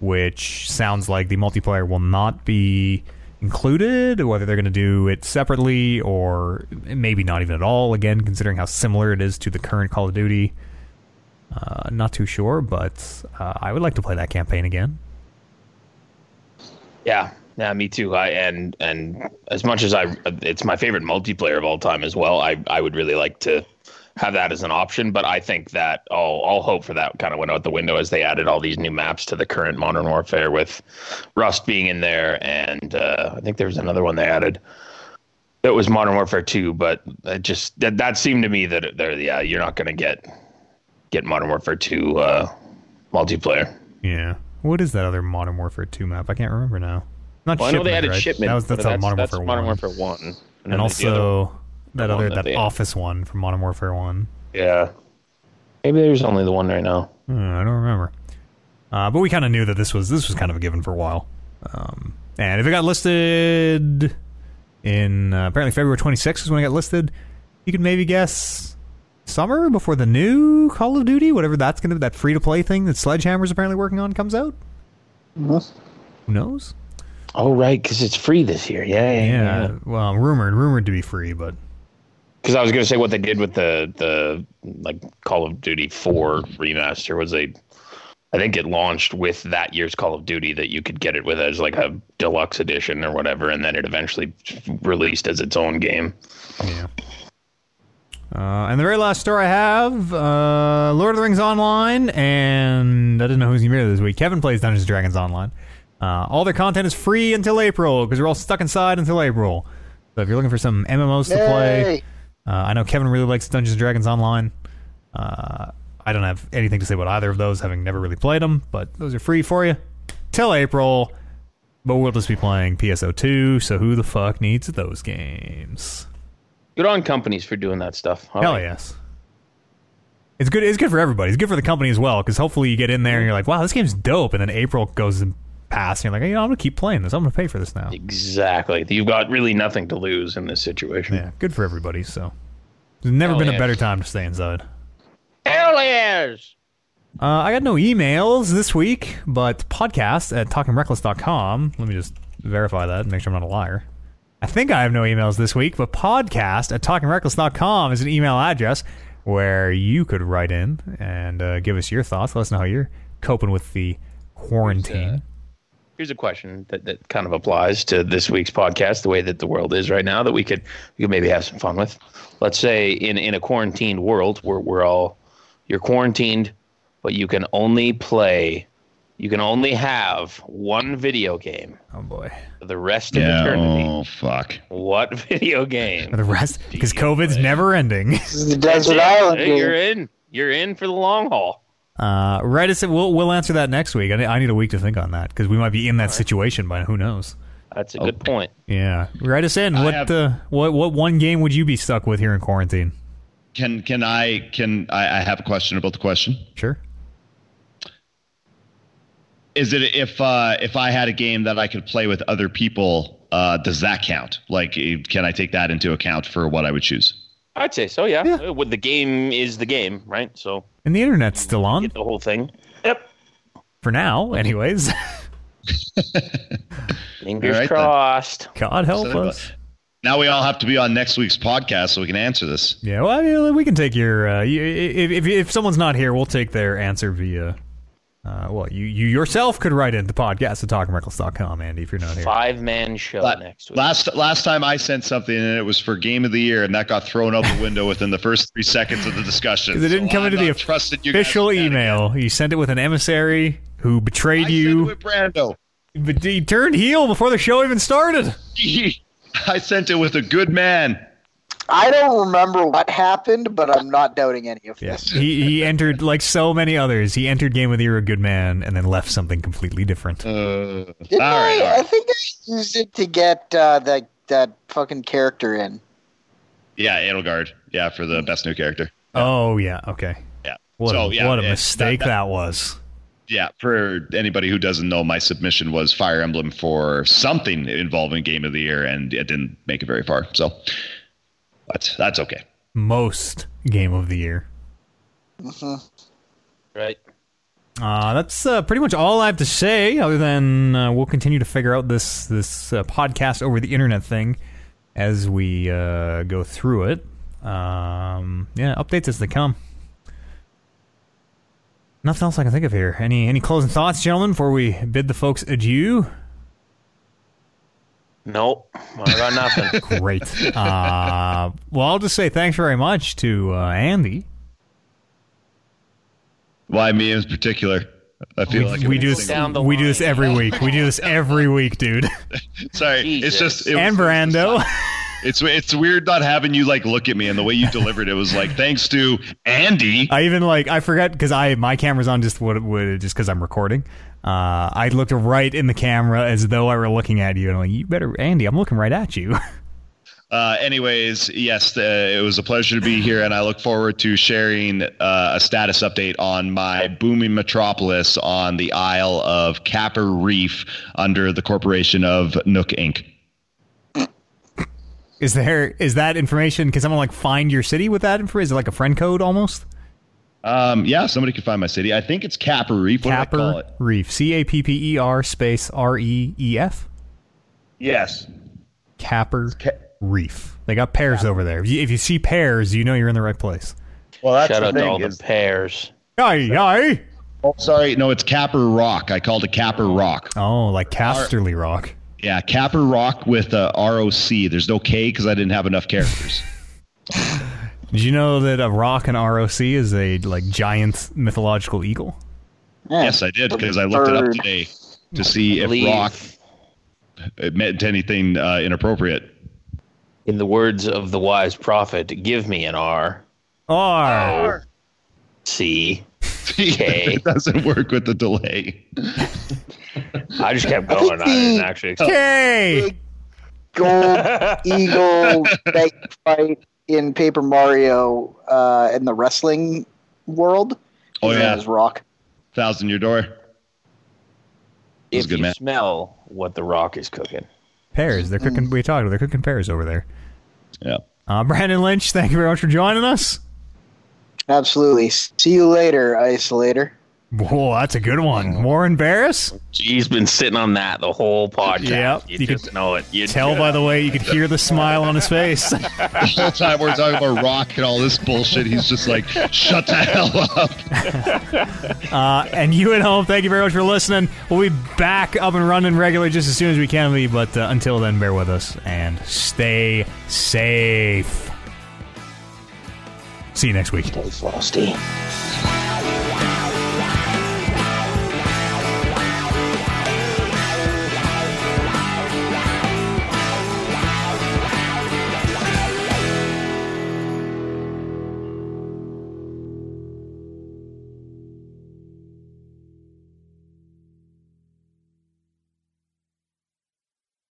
which sounds like the multiplayer will not be included, whether they're going to do it separately or maybe not even at all, again, considering how similar it is to the current Call of Duty. Uh, not too sure, but uh, I would like to play that campaign again. Yeah, yeah, me too. I and and as much as I, it's my favorite multiplayer of all time as well. I I would really like to have that as an option, but I think that all all hope for that kind of went out the window as they added all these new maps to the current Modern Warfare with Rust being in there, and uh, I think there was another one they added. That was Modern Warfare 2, but it just that, that seemed to me that they're yeah, you're not going to get get Modern Warfare 2 uh, multiplayer. Yeah. What is that other Modern Warfare 2 map? I can't remember now. Not Well, I know they Shipment, added right? shipment. That was that's, but a Modern that's Warfare Modern 1. Warfare 1. and then there's the other- also that the other that that they- Office one from Modern Warfare 1. Yeah. Maybe there's only the one right now. Hmm, I don't remember. Uh, but we kind of knew that this was this was kind of a given for a while. Um, and if it got listed in uh, apparently February 26th is when it got listed, you could maybe guess summer before the new Call of Duty, whatever that's going to be, that free to play thing that Sledgehammer's apparently working on comes out. Who knows? Oh, right, because it's free this year. Yeah, yeah, Yeah, yeah. well, rumored rumored to be free, but Because I was going to say what they did with the the like Call of Duty 4 remaster was they, I think it launched with that year's Call of Duty that you could get it with as like a deluxe edition or whatever, and then it eventually released as its own game. Yeah. Uh, and the very last story I have, uh, Lord of the Rings Online, and I didn't know who's going to be here this week. Kevin plays Dungeons and Dragons Online. Uh, all their content is free until April because we're all stuck inside until April. So if you're looking for some MMOs to play, Yay. Uh, I know Kevin really likes Dungeons and Dragons Online. Uh, I don't have anything to say about either of those, having never really played them, but those are free for you till April. But we'll just be playing PSO2, so who the fuck needs those games? Good on companies for doing that stuff. All Hell right. yes. It's good. It's good for everybody. It's good for the company as well because hopefully you get in there and you're like, "Wow, this game's dope," and then April goes and past, and you're like, hey, "You know, I'm gonna keep playing this. I'm gonna pay for this now." Exactly. You've got really nothing to lose in this situation. Yeah, good for everybody. So there's never Hell been a better time to stay inside. Hell yes! Uh, I got no emails this week, but podcast at talkingreckless.com. Let me just verify that and make sure I'm not a liar. I think I have no emails this week, but podcast at talkingreckless.com is an email address where you could write in and uh, give us your thoughts. Let us know how you're coping with the quarantine. Here's a question that, that kind of applies to this week's podcast, the way that the world is right now, that we could we could maybe have some fun with. Let's say in, in a quarantined world where we're all you're quarantined, but you can only play you can only have one video game Oh boy. for the rest of Yeah. eternity. Oh fuck. What video game? For the rest, because COVID's never ending. This is the Desert. Island You're in. You're in for the long haul. Uh, write us. We'll we'll answer that next week. I need, I need a week to think on that because we might be in that situation by who knows. That's a good point. Yeah, write us in. I What have- uh, what what one game would you be stuck with here in quarantine? Can can I can I, I have a question about the question? Sure. is it if uh, if I had a game that I could play with other people? Uh, does that count? Like, eh, can I take that into account for what I would choose? I'd say so. Yeah. Yeah. Well, the game is the game, right? So And the internet's still on get the whole thing. Yep. for now, anyways. Fingers All right, then. crossed. God help So, us. Now we all have to be on next week's podcast so we can answer this. Yeah, well, I mean, we can take your. Uh, you, if, if if someone's not here, we'll take their answer via. Uh, well, you you yourself could write into the podcast at talkingreckless.com, Andy, if you're not here. Five man show La- next week. Last last time I sent something and it was for game of the year and that got thrown out the window within the first three seconds of the discussion. 'Cause it didn't So come I'm into the not trusting you guys Official with that email. You sent it with an emissary who betrayed. I you. sent it with Brando. But he turned heel before the show even started. I sent it with a good man. I don't remember what happened, but I'm not doubting any of Yes, this. he he entered like so many others. He entered Game of the Year a good man, and then left something completely different. Uh, Didn't right, I? all I think I used it to get uh, that that fucking character in. Yeah, Edelgard. Yeah, for the best new character. Oh yeah, okay. Yeah. What so a, yeah, what a it- mistake that- that, that- was. Yeah, for anybody who doesn't know, my submission was Fire Emblem for something involving Game of the Year, and it didn't make it very far. So, but that's okay. Most Game of the Year. right. Uh, that's uh, pretty much all I have to say. Other than uh, we'll continue to figure out this this uh, podcast over the internet thing as we uh, go through it. Um, yeah, updates as they come. Nothing else I can think of here. Any any closing thoughts, gentlemen, before we bid the folks adieu? Nope. I got nothing. Great. uh, well, I'll just say thanks very much to uh, Andy. Why me in particular? I feel We, like we do this. Down the We do this every week. We do this every week, dude. Sorry, it's just it and was- Brando. It's it's weird not having you like look at me and the way you delivered it was like thanks to Andy. I even like I forget because I my camera's on just what would just because I'm recording. Uh, I looked right in the camera as though I were looking at you, and I'm like, "You better, Andy. I'm looking right at you." Uh, anyways, yes, uh, it was a pleasure to be here, and I look forward to sharing uh, a status update on my booming metropolis on the Isle of Capper Reef under the corporation of Nook Inc. is there is that information? Can someone like find your city with that information? Is it like a friend code almost? Um, yeah, somebody can find my city. I think it's Capper Reef. What do I call Capper it? Reef. C A P P E R space R E E F. Yes. Capper Ca- Reef. They got pears over there. If you, if you see pears, you know you're in the right place. Well, that's Shout the out to thing. all the is- pairs. Aye, aye. oh, sorry, no, it's Capper Rock. I called it Capper Rock. Oh, like Casterly Rock. Yeah, Capper Rock with uh, ROC. There's no K because I didn't have enough characters. Did you know that a rock and ROC is a like giant mythological eagle? Yeah. yes, I did because I looked it up today to see if Believe, Rock it meant anything uh, inappropriate. in the words of the wise prophet, give me an R. R. C. it doesn't work with the delay. I just kept I think going. I didn't the- actually. K. Gold eagle that you fight in Paper Mario uh, in the wrestling world. Oh, His yeah. name is Rock. Thousand Year Door. if good, you man. smell what the rock is cooking. Pears. They're cooking. We talked. They're cooking pears over there. Yeah. Uh, Brandon Lynch, thank you very much for joining us. Absolutely. See you later, Isolator. Whoa, that's a good one. Warren Barris. He's been sitting on that the whole podcast. Yep, you, you just could know it. You Tell by the way, you could hear the smile on his face. The whole time we're talking about Rock and all this bullshit, he's just like, shut the hell up. Uh, and you at home, thank you very much for listening. We'll be back up and running regularly just as soon as we can be, but uh, until then, bear with us and stay safe. See you next week. Stay frosty.